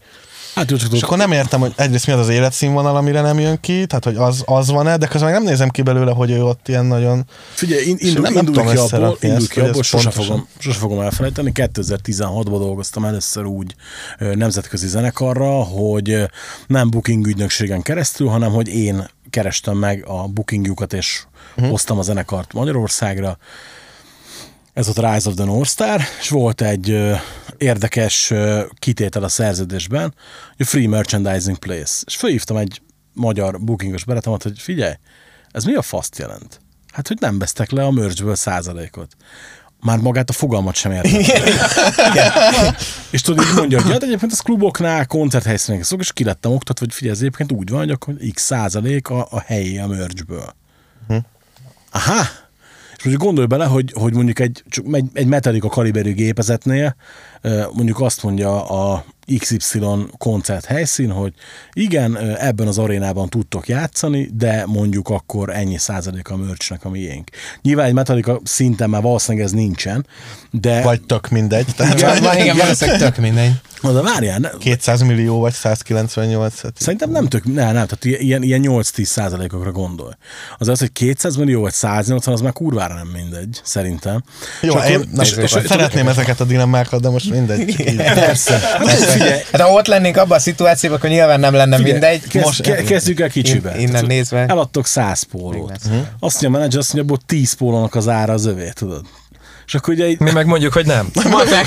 Hát jó, csak És akkor nem értem, hogy egyrészt mi az az életszínvonal, amire nem jön ki, tehát hogy az, az van-e, de közben meg nem nézem ki belőle, hogy ő ott ilyen nagyon... Figyelj, in, indul, nem- nem indul tudom ki abból, indul ki abból sose, fogom, sose fogom elfelejteni. 2016-ban dolgoztam először úgy nemzetközi zenekarra, hogy nem booking ügynökségen keresztül, hanem hogy én kerestem meg a bookingjukat, és uh-huh. hoztam a zenekart Magyarországra. Ez a Rise of the North Star, és volt egy ö, érdekes ö, kitétel a szerződésben, hogy Free Merchandising Place. És felhívtam egy magyar bookingos barátomat, hogy figyelj, ez mi a faszt jelent? Hát, hogy nem vesztek le a merchből százalékot. Már magát a fogalmat sem értem. és tudod, így mondja, hogy hát egyébként ez kluboknál, koncerthelyszíneken szok, és ki lettem oktatva, hogy figyelj, ez egyébként úgy van, hogy akkor x százalék a, a helyi a merchből. Aha! És mondjuk gondolj bele, hogy, hogy mondjuk egy, egy, egy Metallica kaliberű gépezetnél mondjuk azt mondja a XY koncert helyszín, hogy igen, ebben az arénában tudtok játszani, de mondjuk akkor ennyi százalék a mörcsnek a miénk. Nyilván egy Metallica szinten már valószínűleg ez nincsen, de... Vagy tök mindegy. Tehát Ja, van, igen, valószínűleg tök mindegy. Na, de várjál, ne, 200 millió vagy 198. tehát- Szerintem nem tök, ne, nem, tehát ilyen, ilyen 8-10 százalékokra gondolj. Az az, hogy 200 millió vagy 180, az már kurvára nem mindegy, szerintem. Jó, És én akkor- na, és- és- szeretném ezeket a dilemmákat, de most mindegy. Persze. Hát figyelj, Hát ha ott lennénk abban a szituációban, akkor nyilván nem lenne Figyelj, mindegy. Kezd, most ke- kezdjük el kicsibe. In- innen Tehát, nézve. Eladtok 100 pólót. Uh-huh. Azt mondja a menedzser, azt mondja, abból 10 pólónak az ára az övé, tudod? És akkor ugye Mi meg mondjuk, hogy nem. (laughs) Matek.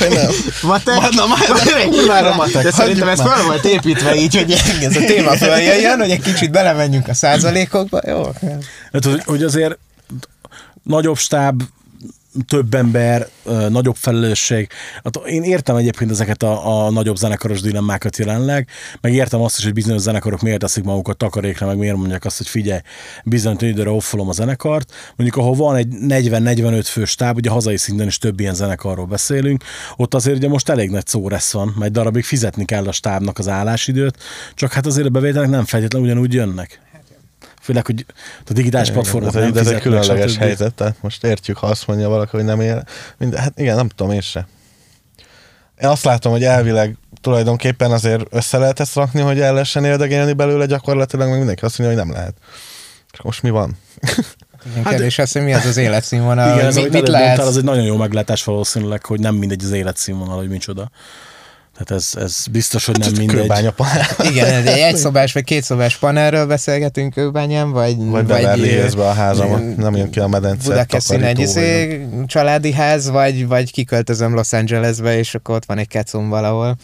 Matek. Na, már kurvára matek. De szerintem ez fel volt építve így, hogy ez a téma följöjjön, hogy egy kicsit belemenjünk a százalékokba. Jó. hát, hogy azért nagyobb stáb, több ember, nagyobb felelősség. Hát én értem egyébként ezeket a, a nagyobb zenekaros dilemmákat jelenleg, meg értem azt is, hogy bizonyos zenekarok miért teszik magukat takarékra, meg miért mondják azt, hogy figyelj, bizonyos időre offolom a zenekart. Mondjuk, ahol van egy 40-45 fő stáb, ugye hazai szinten is több ilyen zenekarról beszélünk, ott azért ugye most elég nagy szóresz van, egy darabig fizetni kell a stábnak az állásidőt, csak hát azért a bevételek nem feltétlenül ugyanúgy jönnek. Főleg, hogy a digitális platformok nem de ez egy különleges stb. helyzet, tehát most értjük, ha azt mondja valaki, hogy nem él. Minden, hát igen, nem tudom én se. Én azt látom, hogy elvileg tulajdonképpen azért össze lehet ezt rakni, hogy el lehessen érdegélni belőle gyakorlatilag, meg mindenki azt mondja, hogy nem lehet. És most mi van? Igen, kérdés az, hogy mi az az életszínvonal, Igen, hogy mit, mit lehet. mondtál, az egy nagyon jó meglátás valószínűleg, hogy nem mindegy az életszínvonal, hogy micsoda. Tehát ez, ez biztos, hogy nem mindegy. Kőbánya panel. (laughs) Igen, egy egyszobás vagy kétszobás panelről beszélgetünk kőbányán, vagy... Vagy Hillsbe a házamat, ö, nem jön ki a medence. Budakeszin egy vagy izé, családi ház, vagy, vagy kiköltözöm Los Angelesbe, és akkor ott van egy kecum valahol.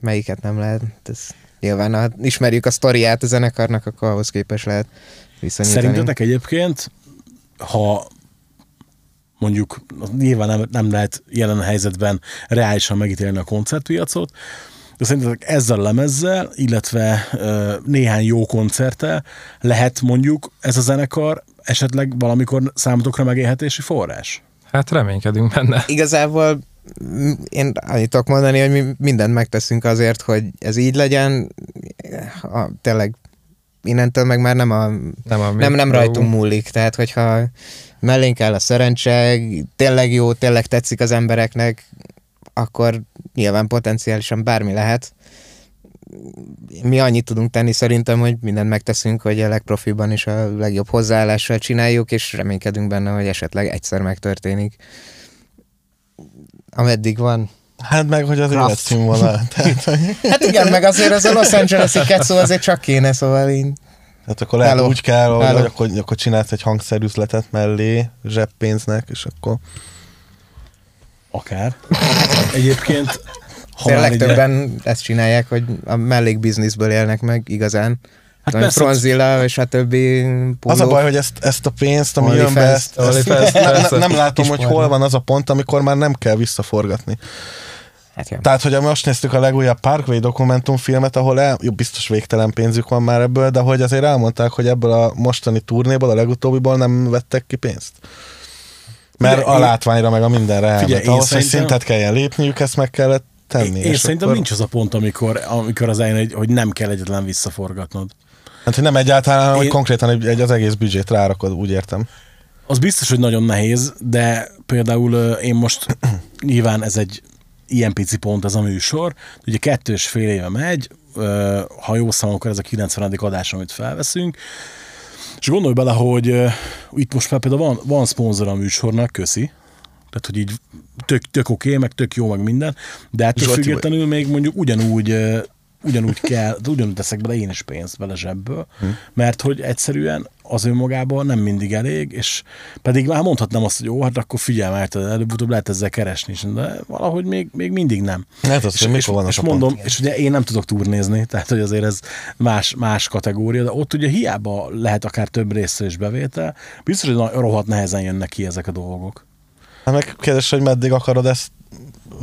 Melyiket nem lehet? Ez nyilván, ha ismerjük a sztoriát a zenekarnak, akkor ahhoz képes lehet viszonyítani. Szerintetek egyébként, ha mondjuk nyilván nem, nem lehet jelen helyzetben reálisan megítélni a koncertpiacot, de szerintetek ezzel a lemezzel, illetve ö, néhány jó koncerttel lehet mondjuk ez a zenekar esetleg valamikor számotokra megélhetési forrás? Hát reménykedünk benne. Igazából én annyit tudok mondani, hogy mi mindent megteszünk azért, hogy ez így legyen. A, tényleg innentől meg már nem a Nem, a nem, nem rajtunk múlik, tehát hogyha mellénk áll a szerencse, tényleg jó, tényleg tetszik az embereknek, akkor nyilván potenciálisan bármi lehet. Mi annyit tudunk tenni szerintem, hogy mindent megteszünk, hogy a legprofiban is a legjobb hozzáállással csináljuk, és reménykedünk benne, hogy esetleg egyszer megtörténik. Ameddig van. Hát meg, hogy az életszínvonal. Tehát, (laughs) Hát igen, meg azért az a Los Angeles-i ketszó azért csak kéne, szóval így tehát akkor lehet Hello. úgy kell, hogy, Hello. hogy akkor, akkor csinálsz egy hangszerüzletet mellé, zseppénznek, és akkor Akár. (laughs) Egyébként, ha már ugye- legtöbben ezt csinálják, hogy a mellékbizniszből élnek meg igazán. Hát persze. Fronzilla és a többi Az a baj, hogy ezt, ezt a pénzt, ami jön be, OnlyFans- ezt, ezt OnlyFans, nem, látom, hogy hol van az a pont, amikor már nem kell visszaforgatni. Hát. Tehát, hogy most néztük a legújabb Parkway dokumentumfilmet, ahol el, jó, biztos végtelen pénzük van már ebből, de hogy azért elmondták, hogy ebből a mostani turnéból, a legutóbbiból nem vettek ki pénzt. Mert Figyelj, a én- látványra meg a mindenre elment. Figyelj, én Ahhoz, hogy szerintem- szintet kelljen lépniük, ezt meg kellett tenni. Én és szerintem akkor- nincs az a pont, amikor, amikor az eljön, hogy- hogy nem kell egyetlen visszaforgatnod. Hát, hogy nem egyáltalán, hanem, hogy Én- konkrétan egy, egy, az egész büdzsét rárakod, úgy értem. Az biztos, hogy nagyon nehéz, de például én most (clears throat) nyilván ez egy ilyen pici pont ez a műsor. Ugye kettős fél éve megy, ha jó számom, akkor ez a 90. adás, amit felveszünk. És gondolj bele, hogy itt most már például van, van szponzor a műsornak, köszi, tehát, hogy így tök, tök oké, okay, meg tök jó, meg minden, de ettől Zsolti függetlenül még mondjuk ugyanúgy ugyanúgy kell, ugyanúgy teszek bele én is pénzt bele zsebből, hm. mert hogy egyszerűen az önmagában nem mindig elég, és pedig már mondhatnám azt, hogy jó, hát akkor figyelj, mert előbb-utóbb lehet ezzel keresni is, de valahogy még, még mindig nem. Hát az, és, hogy és, van és mondom, pont. és ugye én nem tudok turnézni, (laughs) tehát hogy azért ez más, más kategória, de ott ugye hiába lehet akár több részre is bevétel, biztos, hogy rohadt nehezen jönnek ki ezek a dolgok. Hát meg kérdés, hogy meddig akarod ezt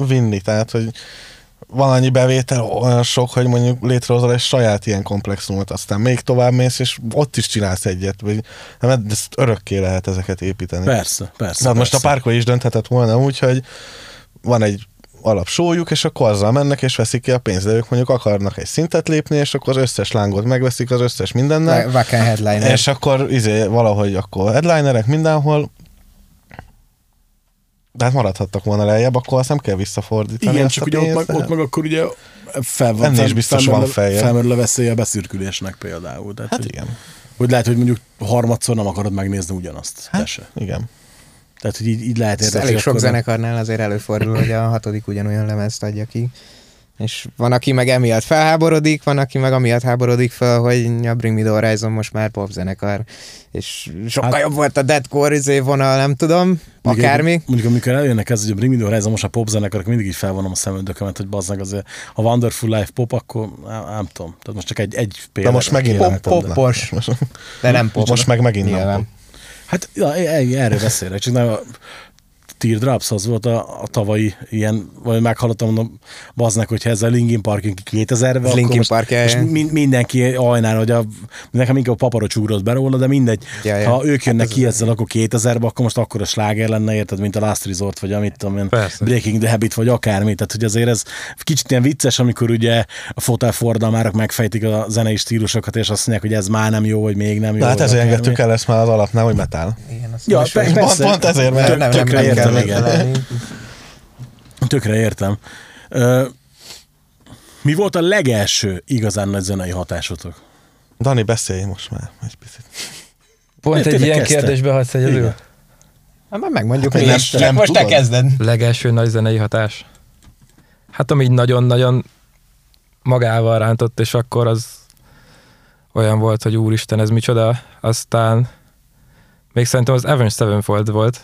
vinni, tehát, hogy van annyi bevétel, olyan sok, hogy mondjuk létrehozol egy saját ilyen komplexumot, aztán még tovább mész, és ott is csinálsz egyet, vagy nem, ezt örökké lehet ezeket építeni. Persze, persze. Tehát most a párkó is dönthetett volna úgy, hogy van egy alapsójuk, és akkor azzal mennek, és veszik ki a pénzt, de ők mondjuk akarnak egy szintet lépni, és akkor az összes lángot megveszik, az összes mindennel, Wacken Headliner. és akkor izé, valahogy akkor headlinerek mindenhol, de hát maradhattak volna lejjebb, akkor azt nem kell visszafordítani. Igen, csak ugye ott meg, ott meg akkor ugye fel van, Ennél is fel- biztos felmerül- van feljebb. Felmerül a veszélye a beszürkülésnek például. Tehát, Hát hogy, igen. hogy lehet, hogy mondjuk harmadszor nem akarod megnézni ugyanazt. Hát, se. igen. Tehát, hogy így, így lehet Ez érdekelni. elég sok zenekarnál azért előfordul, hogy a hatodik ugyanolyan lemezt adja ki. És van, aki meg emiatt felháborodik, van, aki meg amiatt háborodik fel, hogy a Bring Me The Horizon most már popzenekar, és sokkal Hát- jobb volt a deadcore izé vonal, nem tudom, Mondjuk, akármi. Mondjuk amikor eljönnek ez, hogy a Bring Me The Horizon most a pop zenekarok, mindig így felvonom a szemöldökömet, hogy bazzag azért, ha Wonderful Life pop, akkor nem, nem tudom. Tehát most csak egy, egy példa. De most megint Pop- nem popos. Most, De nem pop. most meg megint nem Nyilván. pop. Hát ja, erről beszélek, csak nem a Teardrops az volt a, a tavalyi ilyen, vagy meghallottam, mondom, baznak, hogyha ez a Linkin Park 2000-ben, akkor Linkin most, Park, ja, most min- mindenki ajnál, hogy a, nekem inkább a paparocs ugrott be róla, de mindegy, Ja, ja. ha ők jönnek ki ezzel, akkor 2000-ben, akkor most akkor a sláger lenne, érted, mint a Last Resort, vagy amit tudom én, Persze. Breaking the Habit, vagy akármi, tehát hogy azért ez kicsit ilyen vicces, amikor ugye a fotelfordalmárok megfejtik a zenei stílusokat, és azt mondják, hogy ez már nem jó, vagy még nem jó. De hát ezért engedtük el ezt már az alapnál, hogy metal. Igen, Ja, most- pe- Pont, persze. pont ezért, mert Tök- nem, nem, nem kell igen. megtalálni. Tökre értem. Ö, mi volt a legelső igazán nagy zenei hatásotok? Dani, beszélj most már egy picit. Pont egy ilyen kezdte. kérdésbe hagysz egyedül? Hát már megmondjuk, Hát nem- nem most te kezded. Legelső nagy zenei hatás. Hát ami így nagyon-nagyon magával rántott, és akkor az olyan volt, hogy úristen, ez micsoda. Aztán még szerintem az Avenged Sevenfold volt.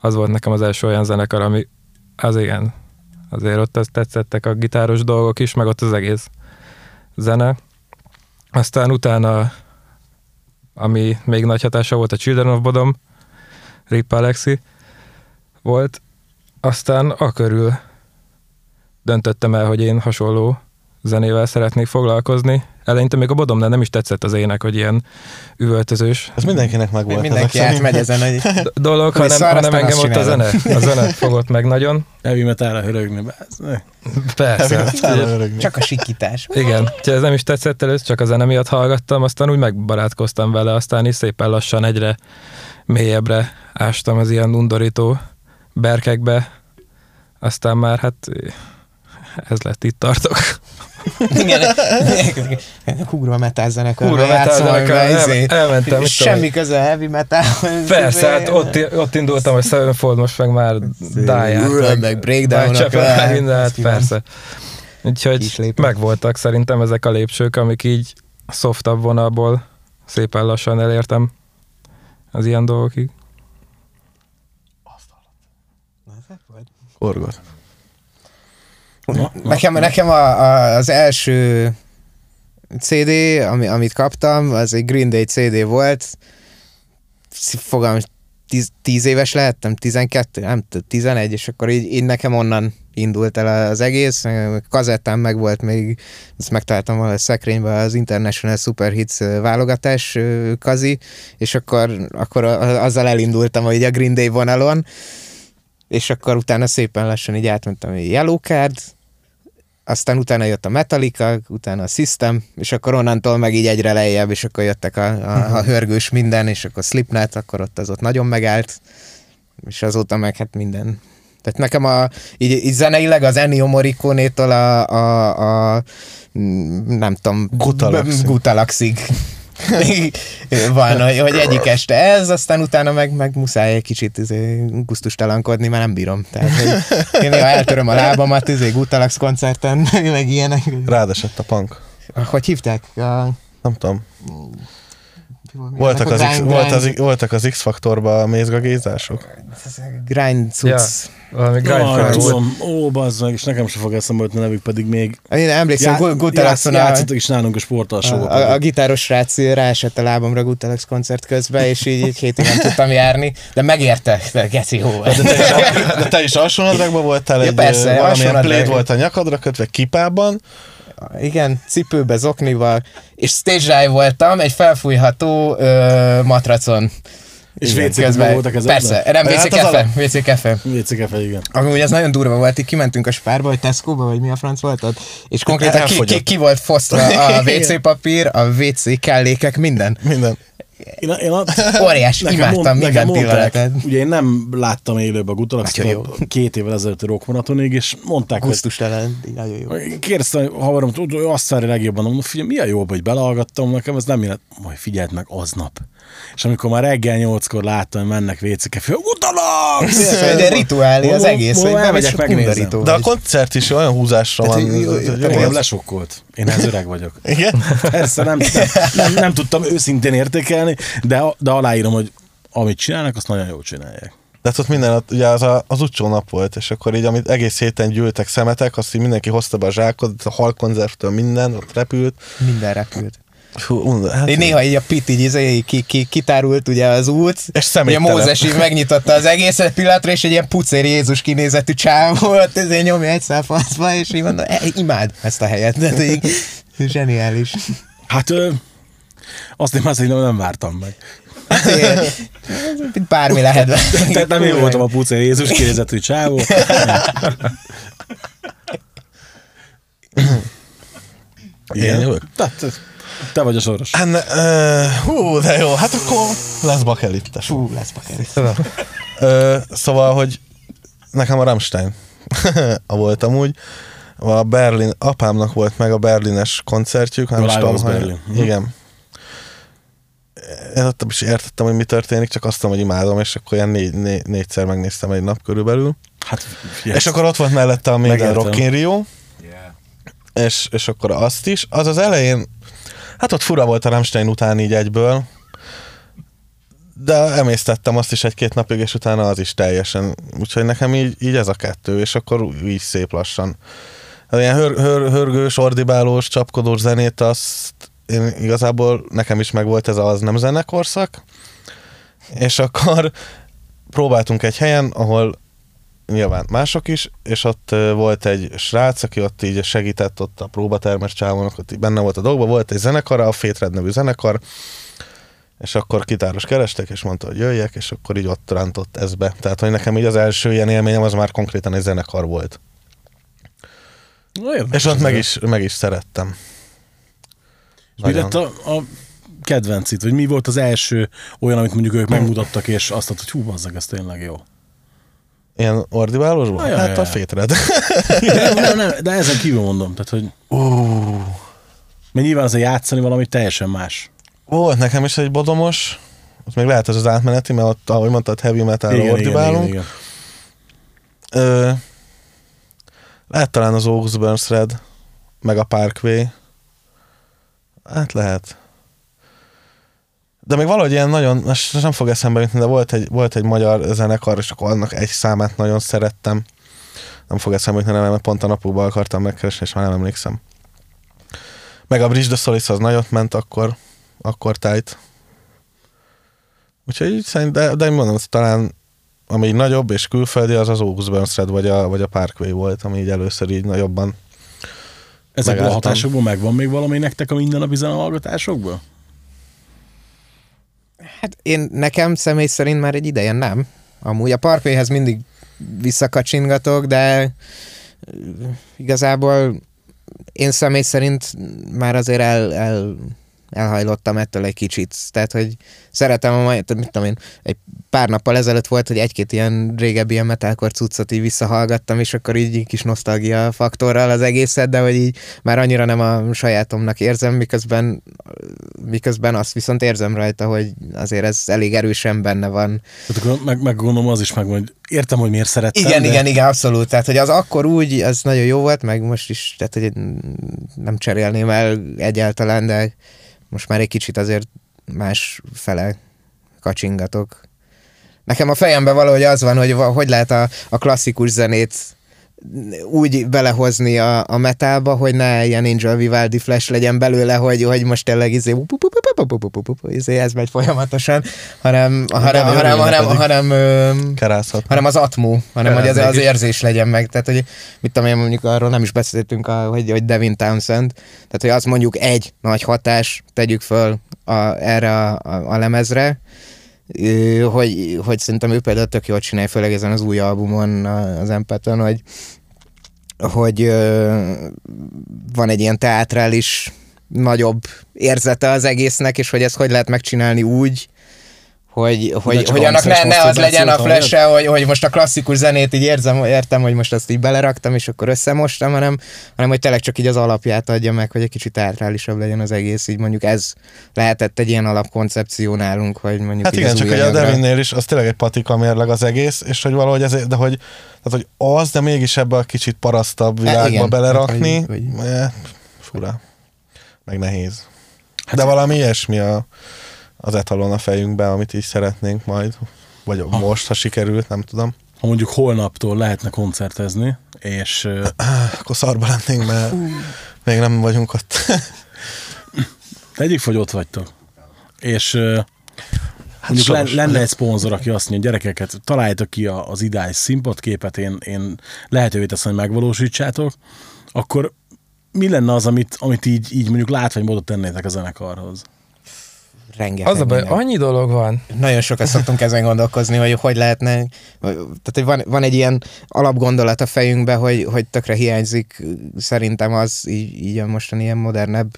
Az volt nekem az első olyan zenekar, ami az igen, azért ott azt tetszettek a gitáros dolgok is, meg ott az egész zene. Aztán utána, ami még nagy hatása volt, a Children of Bodom, Rip Alexi volt. Aztán a körül döntöttem el, hogy én hasonló zenével szeretnék foglalkozni. Eleinte még a Bodomnál nem is tetszett az ének, hogy ilyen üvöltözős Ez mindenkinek megvolt. Mindenki ezek átmegy ezen, d- dolog, hanem, hanem engem ott a zene. A zene fogott meg nagyon. Heavy metalra hörögni. Persze. csak a sikítás. Igen, úgyhogy ez nem is tetszett először, csak a zene miatt hallgattam, aztán úgy megbarátkoztam vele, aztán is szépen lassan egyre mélyebbre ástam az ilyen undorító berkekbe, aztán már hát ez lett, itt tartok. (laughs) Igen. (laughs) Húrva metal zenekar. Húrva metal zenekar, el- izé. elmentem, Semmi köze a heavy metal. Persze, hát ott, ott indultam, hogy Sevenfold most meg már dáját. Ül, meg breakdown-ok, Csepel, hát, persze. Úgyhogy megvoltak szerintem ezek a lépcsők, amik így softabb vonalból szépen lassan elértem az ilyen dolgokig. Korgot. Nekem, nekem a, a, az első CD, ami, amit kaptam, az egy Green Day CD volt. Fogalmam, tíz, tíz éves lehettem, 12, nem tudom, 11, és akkor így, így nekem onnan indult el az egész. Kazettám meg volt még, ezt megtaláltam valahol a szekrényben az International Super Hits válogatás kazi, és akkor, akkor azzal elindultam hogy a Green Day vonalon, és akkor utána szépen lassan így átmentem a Yellow Card, aztán utána jött a Metallica, utána a System, és akkor onnantól meg így egyre lejjebb, és akkor jöttek a, a, a hörgős minden, és akkor Slipknot, akkor ott az ott nagyon megállt, és azóta meg hát minden. Tehát nekem a, így, így zeneileg az Ennio Morricone-tól a, a, a nem tudom, Gutalaxig. Gutalaxig. (laughs) van, hogy, hogy egyik este ez, aztán utána meg, meg muszáj egy kicsit izé, gusztustalankodni, mert nem bírom. Tehát, hogy én néha eltöröm a lábamat izé, Gutalax koncerten, (laughs) meg ilyenek. Rád esett a punk. Hogy hívták? A, Nem tudom. Voltak az, X, volt az, voltak az X-faktorban a mézgagézások? Grind cucc. Ja, valami volt. tudom, ó, bazd meg, és nekem sem fog eszembe jutni a nevük, pedig még Én emlékszem, já, a, játszottak is nálunk a sportalsóba. a, a, gitáros srác ráesett a lábamra Gutalax koncert közben, és így egy hétig nem tudtam járni, de megérte, de geci jó volt. De te is, de te is alsónadrágban voltál, Ja, egy persze, valamilyen alsónadrág. pléd volt a nyakadra kötve kipában, Igen, cipőbe, zoknival, és stage dive voltam egy felfújható ö, matracon. És WC voltak ezek? Persze, nem WC az kefe, WC kefe. WCKF, igen. Amúgy ez nagyon durva volt, így kimentünk a spárba, vagy Tesco-ba, vagy mi a franc volt ott, és konkrétan ki, ki, ki, volt fosztva a (laughs) WC papír, a WC kellékek, minden. minden. Én, én a, Óriás, imádtam minden pillanatot. Ugye én nem láttam élőben a Gutalax Nagyon jó. két évvel ezelőtt a Rock Maratonig, és mondták, hogy Gusztustalan, nagyon jó. Kérdeztem ő azt várja legjobban, mondom, figyelj, mi a jobb, hogy belehallgattam nekem, ez nem illet. Majd figyeld meg aznap. És amikor már reggel nyolckor láttam, hogy mennek WC-ke, fél, Gutalax! De (laughs) rituálé az egész, hogy bemegyek, megnézem. megnézem. De a koncert is olyan húzásra Tehát, van. Engem lesokkolt. Én ez öreg vagyok. Igen? (laughs) Persze, nem, nem, nem, nem tudtam őszintén értékelni, de, de aláírom, hogy amit csinálnak, azt nagyon jól csinálják. De hát ott minden, ugye az, a, az utcsó nap volt, és akkor így, amit egész héten gyűltek szemetek, azt így mindenki hozta be a zsákot, a halkonzervtől minden, ott repült. Minden repült. Hú, hát Én néha így a pit így, izé, így ki, ki, kitárult ugye az út, És ugye személytelen. Mózes így megnyitotta az egészet pillanatra, és egy ilyen pucér Jézus kinézetű csávó volt, ezért nyomja egy száfaszba, és így mondom, e, imád ezt a helyet, (laughs) de így zseniális. Hát ö, azt én már szerintem nem vártam meg. Itt bármi lehet. (laughs) Tehát nem én voltam a pucér Jézus kinézetű csávó. (laughs) Ilyen jövök. Te vagy a soros. Hát, ne- ö, hú, de jó, hát akkor lesz bakelittes. Fú, lesz bakeri. Ö, szóval, hogy nekem a Rammstein (laughs) a volt amúgy. A Berlin, apámnak volt meg a berlines koncertjük, nem Live tudom, Berlin. Mhm. Igen. Én ott is értettem, hogy mi történik, csak azt tudom, hogy imádom, és akkor ilyen négy, négy, négyszer megnéztem egy nap körülbelül. Hát, És akkor ott volt mellette a még. Rock in Rio, és, és akkor azt is. Az az elején, hát ott fura volt a Rammstein után így egyből, de emésztettem azt is egy-két napig, és utána az is teljesen. Úgyhogy nekem így, így ez a kettő, és akkor így szép lassan. Az ilyen hör, hör, hörgős, ordibálós, csapkodós zenét, azt én igazából nekem is megvolt ez az nem zenekorszak, és akkor próbáltunk egy helyen, ahol nyilván mások is, és ott volt egy srác, aki ott így segített ott a próbatermes csávónak, ott benne volt a dolgban, volt egy zenekar, a Fétred nevű zenekar, és akkor kitáros kerestek, és mondta, hogy jöjjek, és akkor így ott rántott ez be. Tehát, hogy nekem így az első ilyen élményem az már konkrétan egy zenekar volt. És ott meg is, meg is szerettem. És mi lett a, a kedvencit, vagy mi volt az első olyan, amit mondjuk ők megmutattak, és azt mondta, hogy hú, bazzeg, ez tényleg jó. Ilyen ordibálósban? Ajaj, Hát a ajaj. Fétred. nem, nem, nem, de ezen kívül mondom, tehát, hogy mert nyilván azért játszani valami teljesen más. Volt nekem is egy bodomos, ott még lehet ez az átmeneti, mert ott, ahogy mondtad, heavy metal ordibálunk. igen. Ö, lehet talán az August Burns Red, meg a Parkway. Hát lehet. De még valahogy ilyen nagyon, most nem fog eszembe jutni, de volt egy, volt egy magyar zenekar, és akkor annak egy számát nagyon szerettem. Nem fog eszembe jutni, nem, mert pont a napokban akartam megkeresni, és már nem emlékszem. Meg a Bridge the Solis az nagyot ment akkor, akkor tájt. Úgyhogy szerint, de, de mondom, talán ami nagyobb és külföldi, az az August Burns Red vagy a, vagy a Parkway volt, ami így először így nagyobban. Ezekből a Megálltam. hatásokból megvan még valami nektek a mindennapi zenehallgatásokból? Hát én nekem személy szerint már egy ideje nem. Amúgy a parkvéhez mindig visszakacsingatok, de igazából én személy szerint már azért el, el elhajlottam ettől egy kicsit. Tehát, hogy szeretem a mai, mit tudom én, egy pár nappal ezelőtt volt, hogy egy-két ilyen régebbi ilyen metalcore cuccot így visszahallgattam, és akkor így kis nosztalgia faktorral az egészet, de hogy így már annyira nem a sajátomnak érzem, miközben, miközben azt viszont érzem rajta, hogy azért ez elég erősen benne van. Tehát akkor meg, meg gondolom az is meg, hogy értem, hogy miért szerettem. Igen, de... igen, igen, abszolút. Tehát, hogy az akkor úgy, az nagyon jó volt, meg most is, tehát, hogy nem cserélném el egyáltalán, de most már egy kicsit azért más fele kacsingatok. Nekem a fejemben valahogy az van, hogy hogy lehet a, a klasszikus zenét úgy belehozni a, a metálba, hogy ne ilyen Angel Vivaldi flash legyen belőle, hogy, hogy most tényleg izé, ez megy folyamatosan, hanem, hanem, hanem, hanem, hanem, hanem az atmó, hanem hogy az, az érzés legyen meg. Tehát, hogy mit tudom én, mondjuk arról nem is beszéltünk, hogy, hogy Devin Townsend, tehát, hogy az mondjuk egy nagy hatás, tegyük föl a, erre a, a, a lemezre, hogy, hogy szerintem ő például tök jól csinálja, főleg ezen az új albumon, az Empeton, hogy, hogy van egy ilyen teátrális nagyobb érzete az egésznek, és hogy ezt hogy lehet megcsinálni úgy, hogy, hogy, hogy annak ne, ne az legyen a flash hogy, hogy most a klasszikus zenét így érzem, értem, hogy most azt így beleraktam, és akkor összemostam, hanem, hanem hogy tényleg csak így az alapját adja meg, hogy egy kicsit teátrálisabb legyen az egész, így mondjuk ez lehetett egy ilyen alapkoncepció nálunk, hogy mondjuk Hát igen, csak hogy a Devinnél is az tényleg egy patika mérleg az egész, és hogy valahogy ez, de hogy, tehát, hogy az, de mégis ebbe a kicsit parasztabb világba hát igen, belerakni, hogy, hogy... Eh, fura, meg nehéz. Hát de valami ilyesmi a az etalon a fejünkbe, amit is szeretnénk majd, vagy ha. most, ha sikerült, nem tudom. Ha mondjuk holnaptól lehetne koncertezni, és... (clears throat) Akkor szarba lennénk, mert még nem vagyunk ott. (clears throat) Egyik vagy ott vagytok. És hát mondjuk lenne egy szponzor, aki azt mondja, gyerekeket, találjátok ki az ideális színpadképet, én, én lehetővé teszem, hogy megvalósítsátok, akkor mi lenne az, amit, amit így, így mondjuk látványmódot tennétek a zenekarhoz? rengeteg Az a baj, annyi dolog van. Nagyon sokat szoktunk ezen gondolkozni, hogy hogy lehetne, tehát hogy van, van egy ilyen alapgondolat a fejünkben, hogy, hogy tökre hiányzik szerintem az így, így a mostani ilyen modernebb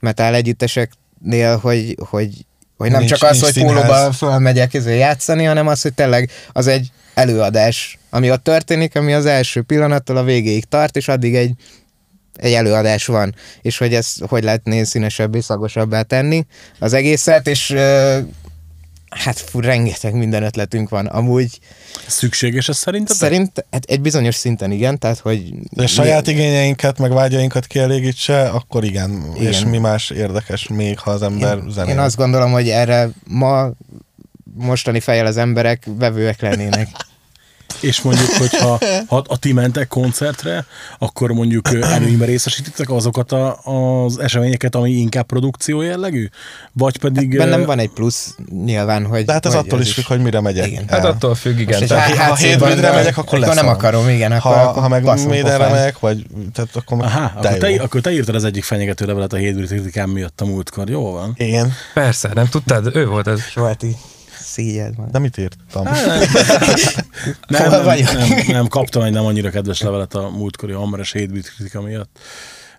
metal együtteseknél, hogy, hogy, hogy nem nincs, csak az, hogy pólóba fölmegyek játszani, hanem az, hogy tényleg az egy előadás, ami ott történik, ami az első pillanattól a végéig tart, és addig egy egy előadás van, és hogy ezt hogy lehetné színesebbé, szagosabbá tenni az egészet, és hát fú, rengeteg minden ötletünk van. Amúgy... Szükséges ez szerinted? Szerint hát egy bizonyos szinten igen, tehát hogy... De mi... saját igényeinket, meg vágyainkat kielégítse, akkor igen. igen. És mi más érdekes még, ha az ember én, zenél. Én azt gondolom, hogy erre ma mostani fejjel az emberek vevőek lennének. (laughs) és mondjuk, hogyha (laughs) ha a ti mentek koncertre, akkor mondjuk előnyben részesítitek azokat a, az eseményeket, ami inkább produkció jellegű? Vagy pedig... Hát bennem van egy plusz nyilván, hogy... De hát ez hogy attól is függ, hogy mire megyek. Igen. Hát attól függ, igen. Most tehát, hát, ha hétvédre megyek, akkor lesz. nem akarom, igen. Akkor, ha, akkor ha meg méderre megyek, vagy... Tehát akkor Aha, akkor te, akkor te írtad az egyik fenyegető levelet a hétvédi kritikám miatt a múltkor, jó van? Igen. Persze, nem tudtad? Ő volt ez. Solti szégyed van. De mit írtam? (laughs) nem, nem, nem, nem, nem, kaptam egy nem annyira kedves levelet a múltkori Hammeres hétbit kritika miatt.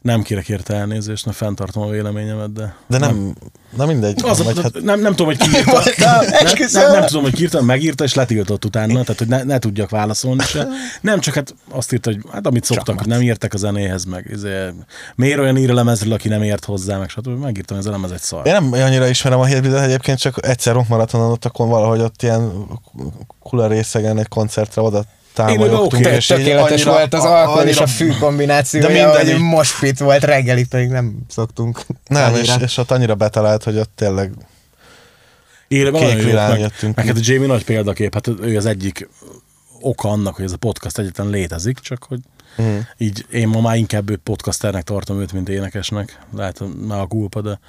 Nem kérek érte elnézést, mert fenntartom a véleményemet, de... De nem, nem na mindegy. Az, vagy, hát... nem, nem tudom, hogy ki (laughs) írta. nem, (laughs) nem, nem, tudom, hogy ki írta, megírta, és letiltott utána, tehát hogy ne, ne tudjak válaszolni se. Nem, csak hát azt írta, hogy hát amit szoktak, hogy nem értek a zenéhez, meg ezért, miért olyan ír a lemezről, aki nem ért hozzá, meg stb. Megírtam, ez a lemez egy szar. Én nem annyira ismerem a hétbidet egyébként, csak egyszer rockmaratonon ott akkor valahogy ott ilyen kula részegen egy koncertre oda támolyogtunk. Okay. Tökéletes annyira, volt az alkohol és a fű kombinációja, de hogy most fit volt, reggelig pedig nem szoktunk. Nem, és, és ott annyira betalált, hogy ott tényleg Éle, kék világ jöttünk. Meg, hát a Jamie nagy példakép, hát ő az egyik oka annak, hogy ez a podcast egyetlen létezik, csak hogy uh-huh. így én ma már inkább podcasternek tartom őt, mint énekesnek. Lehet, már a kulpa, de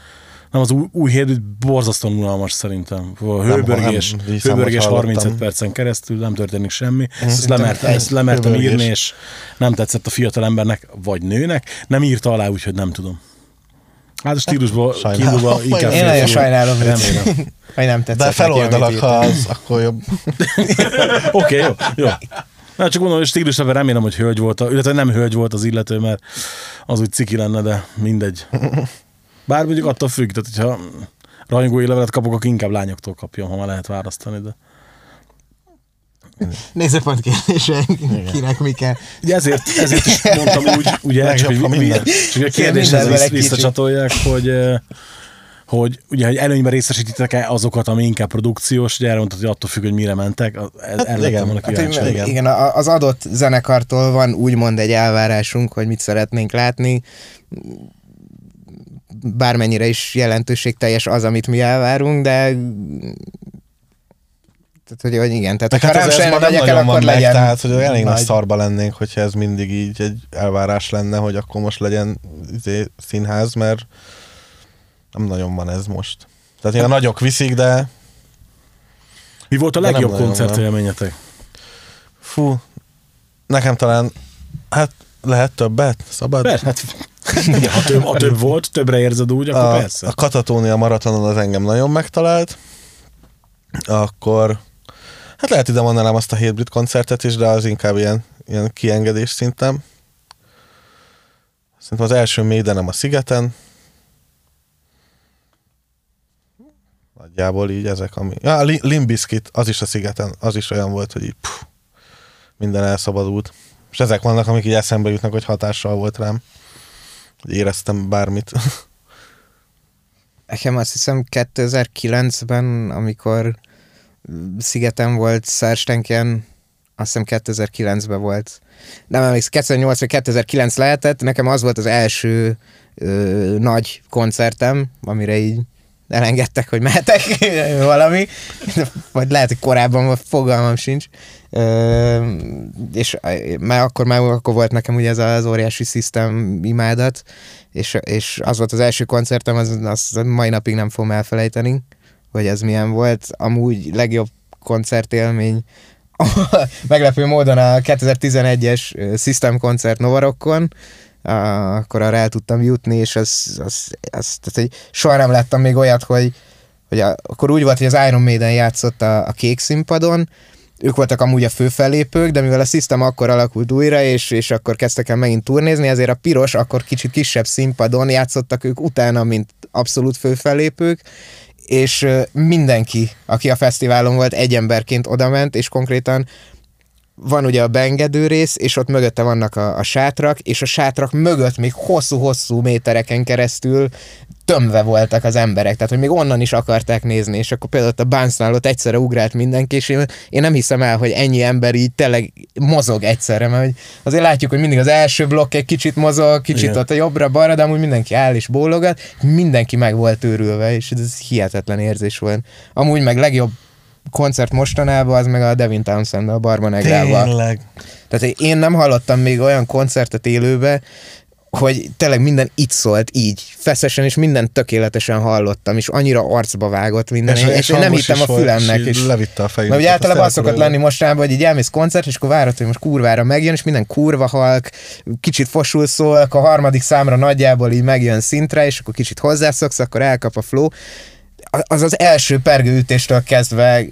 nem, az új, új hét borzasztóan unalmas szerintem. A hőbörgés, nem, nem hőbörgés 35 percen keresztül nem történik semmi. Mm. Ezt, lemertem, ezt lemertem írni, és nem tetszett a fiatal embernek, vagy nőnek. Nem írta alá, úgyhogy nem tudom. Hát a stílusból kiindulva inkább... Én nagyon sajnálom, remélem. Hogy nem tetszett De feloldalak, ha az, akkor jobb. (laughs) Oké, okay, jó, jó. Na, csak mondom, hogy stílusában remélem, hogy hölgy volt, illetve nem hölgy volt az illető, mert az úgy ciki lenne, de mindegy. Bár mondjuk attól függ, tehát hogyha rajongói levelet kapok, akkor inkább lányoktól kapjam, ha már lehet választani, de... Nézőpont kérdése, kinek mi kell. Ugye ezért, ezért is mondtam úgy, ugye, csak, hogy minden. csak a kérdéshez visszacsatolják, hogy eh, hogy ugye, hogy előnyben részesítitek-e azokat, ami inkább produkciós, ugye erre mondtad, hogy attól függ, hogy mire mentek, ez, hát erre igen. volna Hát, kíváncsi. hogy, igen. igen, az adott zenekartól van úgymond egy elvárásunk, hogy mit szeretnénk látni. Bármennyire is jelentőségteljes az, amit mi elvárunk, de tehát, hogy, hogy igen, tehát ha hát ez, ma nem megyek el, nagyon van akkor meg, legyen tehát hogy elég nagy nagy. szarba lennénk, hogyha ez mindig így egy elvárás lenne, hogy akkor most legyen izé, színház, mert nem nagyon van ez most. Tehát ilyen nagyok viszik, de Mi volt a legjobb nagyon koncertélményetek? fú, nekem talán, hát lehet többet, szabad? Persze, hát (laughs) ha, több, ha több volt, többre érzed úgy, akkor a, persze. a Katatónia maratonon az engem nagyon megtalált, akkor hát lehet ide mondanám azt a Hatebreed koncertet is, de az inkább ilyen, ilyen kiengedés szinten. Szerintem az első Maidenem a Szigeten. Nagyjából így ezek, ami... Ja, a Li- Limp Bizkit, az is a Szigeten, az is olyan volt, hogy így puh, minden elszabadult. És ezek vannak, amik így eszembe jutnak, hogy hatással volt rám. Éreztem bármit. (laughs) Nekem azt hiszem 2009-ben, amikor Szigeten volt Szerstenken, azt hiszem 2009-ben volt. Nem emlékszem, 2008 vagy 2009 lehetett, nekem az volt az első ö, nagy koncertem, amire így elengedtek, hogy mehetek (laughs) valami, vagy lehet, hogy korábban fogalmam sincs. Ö, és már akkor, már akkor volt nekem ugye ez az óriási System imádat, és, és az volt az első koncertem, az, az mai napig nem fogom elfelejteni, hogy ez milyen volt. Amúgy legjobb koncertélmény (laughs) meglepő módon a 2011-es ö, System koncert Novarokkon, akkor arra el tudtam jutni, és az, az, az tehát, hogy soha nem láttam még olyat, hogy, hogy a, akkor úgy volt, hogy az Iron Maiden játszott a, a kék színpadon, ők voltak amúgy a főfellépők, de mivel a System akkor alakult újra, és, és akkor kezdtek el megint turnézni, ezért a piros, akkor kicsit kisebb színpadon játszottak ők utána, mint abszolút főfellépők, és mindenki, aki a fesztiválon volt, egy emberként odament, és konkrétan van ugye a beengedő rész, és ott mögötte vannak a, a sátrak, és a sátrak mögött még hosszú-hosszú métereken keresztül tömve voltak az emberek, tehát hogy még onnan is akarták nézni, és akkor például ott a Bánsznál ott egyszerre ugrált mindenki, és én, én nem hiszem el, hogy ennyi ember így tényleg mozog egyszerre, mert hogy azért látjuk, hogy mindig az első blokk egy kicsit mozog, kicsit Igen. ott a jobbra-balra, de amúgy mindenki áll és bólogat, mindenki meg volt őrülve, és ez hihetetlen érzés volt. Amúgy meg legjobb koncert mostanában, az meg a Devin townsend a Barban Egrával. Tényleg. Tehát én nem hallottam még olyan koncertet élőbe, hogy tényleg minden itt szólt így, feszesen, és minden tökéletesen hallottam, és annyira arcba vágott minden, és, és én nem hittem a fülemnek. és És, így levitte a fejét. mert ugye általában az szokott lenni mostanában, hogy így elmész koncert, és akkor várod, hogy most kurvára megjön, és minden kurva halk, kicsit fosul szól, akkor a harmadik számra nagyjából így megjön szintre, és akkor kicsit hozzászoksz, akkor elkap a flow. Az az első pergőütéstől kezdve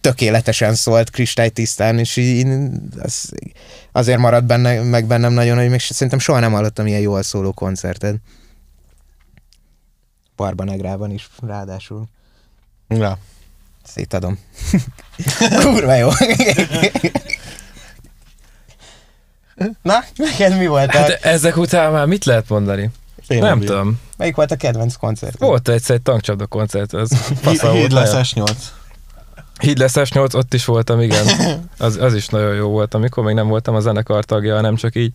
tökéletesen szólt kristálytisztán, és így az, azért maradt benne, meg bennem nagyon, hogy még szerintem soha nem hallottam ilyen jól szóló koncertet. Barbanegrában is, ráadásul. Ja. Szétadom. (laughs) Kurva jó. (laughs) Na, neked mi volt. Hát ezek után már mit lehet mondani? Én nem tudom. Melyik volt a kedvenc koncert? Volt egyszer egy tankcsapda koncert, az. Híd lesz nagyon. S8. Híd lesz S8, ott is voltam, igen. (laughs) Az, az is nagyon jó volt, amikor még nem voltam a zenekar tagja, hanem csak így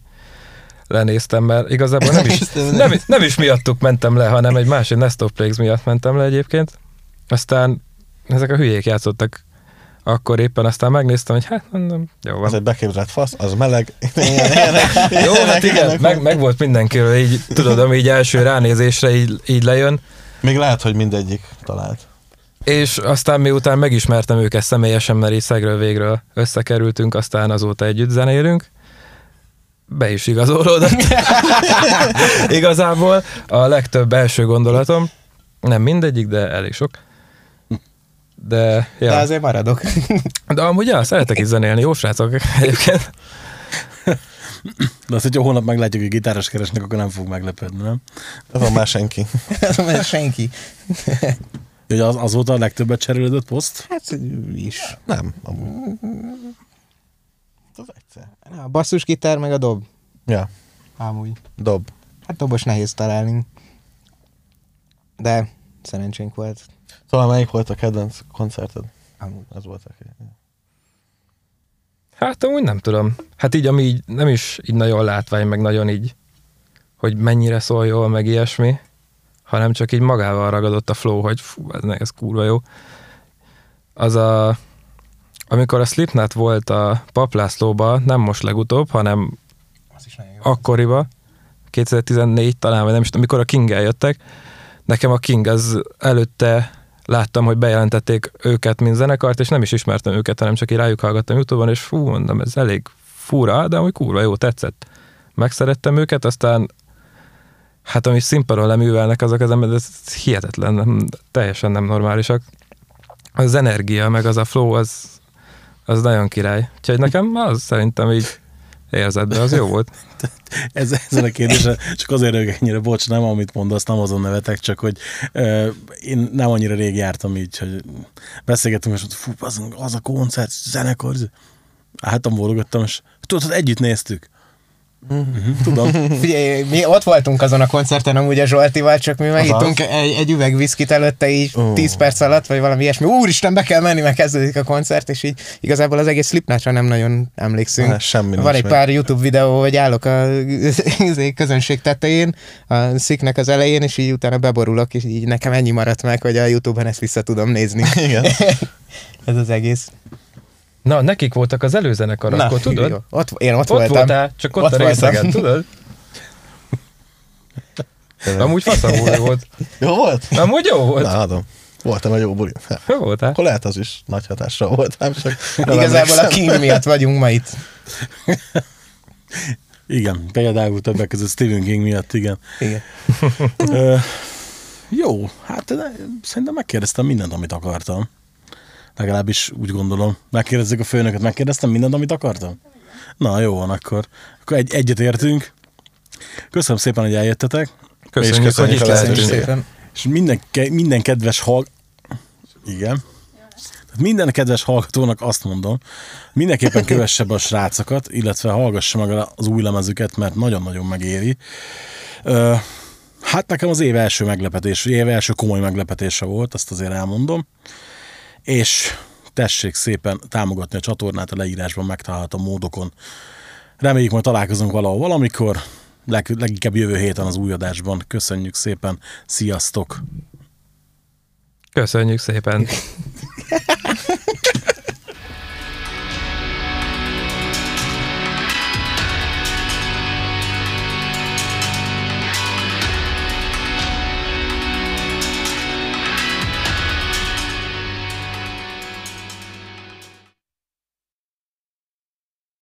lenéztem, mert igazából nem is, nem, nem is miattuk mentem le, hanem egy másik Nestor Plagues miatt mentem le egyébként. Aztán ezek a hülyék játszottak akkor éppen, aztán megnéztem, hogy hát mondom, jó van. Az egy beképzelt fasz, az meleg. (laughs) Jó, hát igen, meg, meg volt mindenkiről, így tudod, ami így első ránézésre így, így lejön, Még lehet, hogy mindegyik talált. és aztán miután megismertem őket személyesen, mert így szegről végről összekerültünk, aztán azóta együtt zenélünk, be is igazolódott. (laughs) Igazából a legtöbb első gondolatom, nem mindegyik, de elég sok. De, ja. De azért maradok. de amúgy ja, szeretek is zenélni, jó srácok egyébként. De azt, hogyha holnap meglátjuk, hogy gitáros keresnek, akkor nem fog meglepődni, nem? Azon már senki. Mert senki. Hogy az, az volt a legtöbbet cserélődött poszt? Hát is. Nem, amúgy. Az egyszer. A basszusgitár meg a dob. Ja, Amúgy. dob. Hát dobos nehéz találni. De szerencsénk volt. Szóval melyik volt a kedvenc koncerted? Ez volt a Hát amúgy nem tudom. Hát így, ami így nem is így nagyon látvány, meg nagyon így, hogy mennyire szól jól, meg ilyesmi, hanem csak így magával ragadott a flow, hogy fú, ez, ez kurva jó. Az a, amikor a Slipknot volt a Paplászlóba, nem most legutóbb, hanem akkoriba, 2014 talán, vagy nem is tudom, mikor a king jöttek, nekem a King az előtte láttam, hogy bejelentették őket, mint zenekart, és nem is ismertem őket, hanem csak így rájuk hallgattam Youtube-on, és fú, mondom, ez elég fura, de amúgy kurva jó, tetszett. Megszerettem őket, aztán hát ami színpadon leművelnek azok az emberek, ez hihetetlen, nem, teljesen nem normálisak. Az energia, meg az a flow, az, az nagyon király. Úgyhogy nekem az szerintem így érzed, de az jó volt. Ez, ezen a kérdésen csak azért rögök ennyire, bocs, nem amit mondasz, nem azon nevetek, csak hogy ö, én nem annyira rég jártam így, hogy beszélgettünk, és mondta, fú, az, az a koncert, zenekar, álltam, bólogattam, és tudod, együtt néztük. Mhm, Tudom. Figyelj, mi ott voltunk azon a koncerten amúgy a Zsoltival, csak mi megittunk egy, egy üveg viszkit előtte így Ó. 10 perc alatt, vagy valami ilyesmi. Úristen, be kell menni, mert kezdődik a koncert, és így igazából az egész Slipknotra nem nagyon emlékszünk. Hát, semmi Van egy meg. pár YouTube videó, hogy állok a (laughs) közönség tetején, a sziknek az elején, és így utána beborulok, és így nekem ennyi maradt meg, hogy a YouTube-on ezt vissza tudom nézni. Igen. (laughs) Ez az egész. Na, nekik voltak az előzenekar, akkor tudod? jó. Ott, én ott, Ott voltam. voltál, csak ott, Ott a részegen, voltam. tudod? Amúgy faszavó volt. Jó volt? Amúgy jó volt. Na, adom. Voltam egy jó buli. Jó voltál. Akkor lehet az is nagy hatással volt, nem csak Igazából a. King miatt vagyunk ma itt. Igen, például többek között Stephen King miatt, igen. Igen. Ö, jó, hát szerintem megkérdeztem mindent, amit akartam. Legalábbis úgy gondolom. Megkérdezzük a főnököt, megkérdeztem mindent, amit akartam? Na, jó van, akkor, akkor egy, egyet értünk. Köszönöm szépen, hogy eljöttetek. Köszönjük, És köszönjük Köszönjük szépen. És minden, minden kedves hall... Igen. Tehát minden kedves hallgatónak azt mondom, mindenképpen kövesse be a srácokat, illetve hallgassa meg az új lemezüket, mert nagyon-nagyon megéri. Hát nekem az év első meglepetés, év első komoly meglepetése volt, azt azért elmondom. És tessék szépen támogatni a csatornát, a leírásban megtalálható módokon. Reméljük majd találkozunk valahol valamikor, leg, leginkább jövő héten az új adásban. Köszönjük szépen, sziasztok! Köszönjük szépen. (laughs)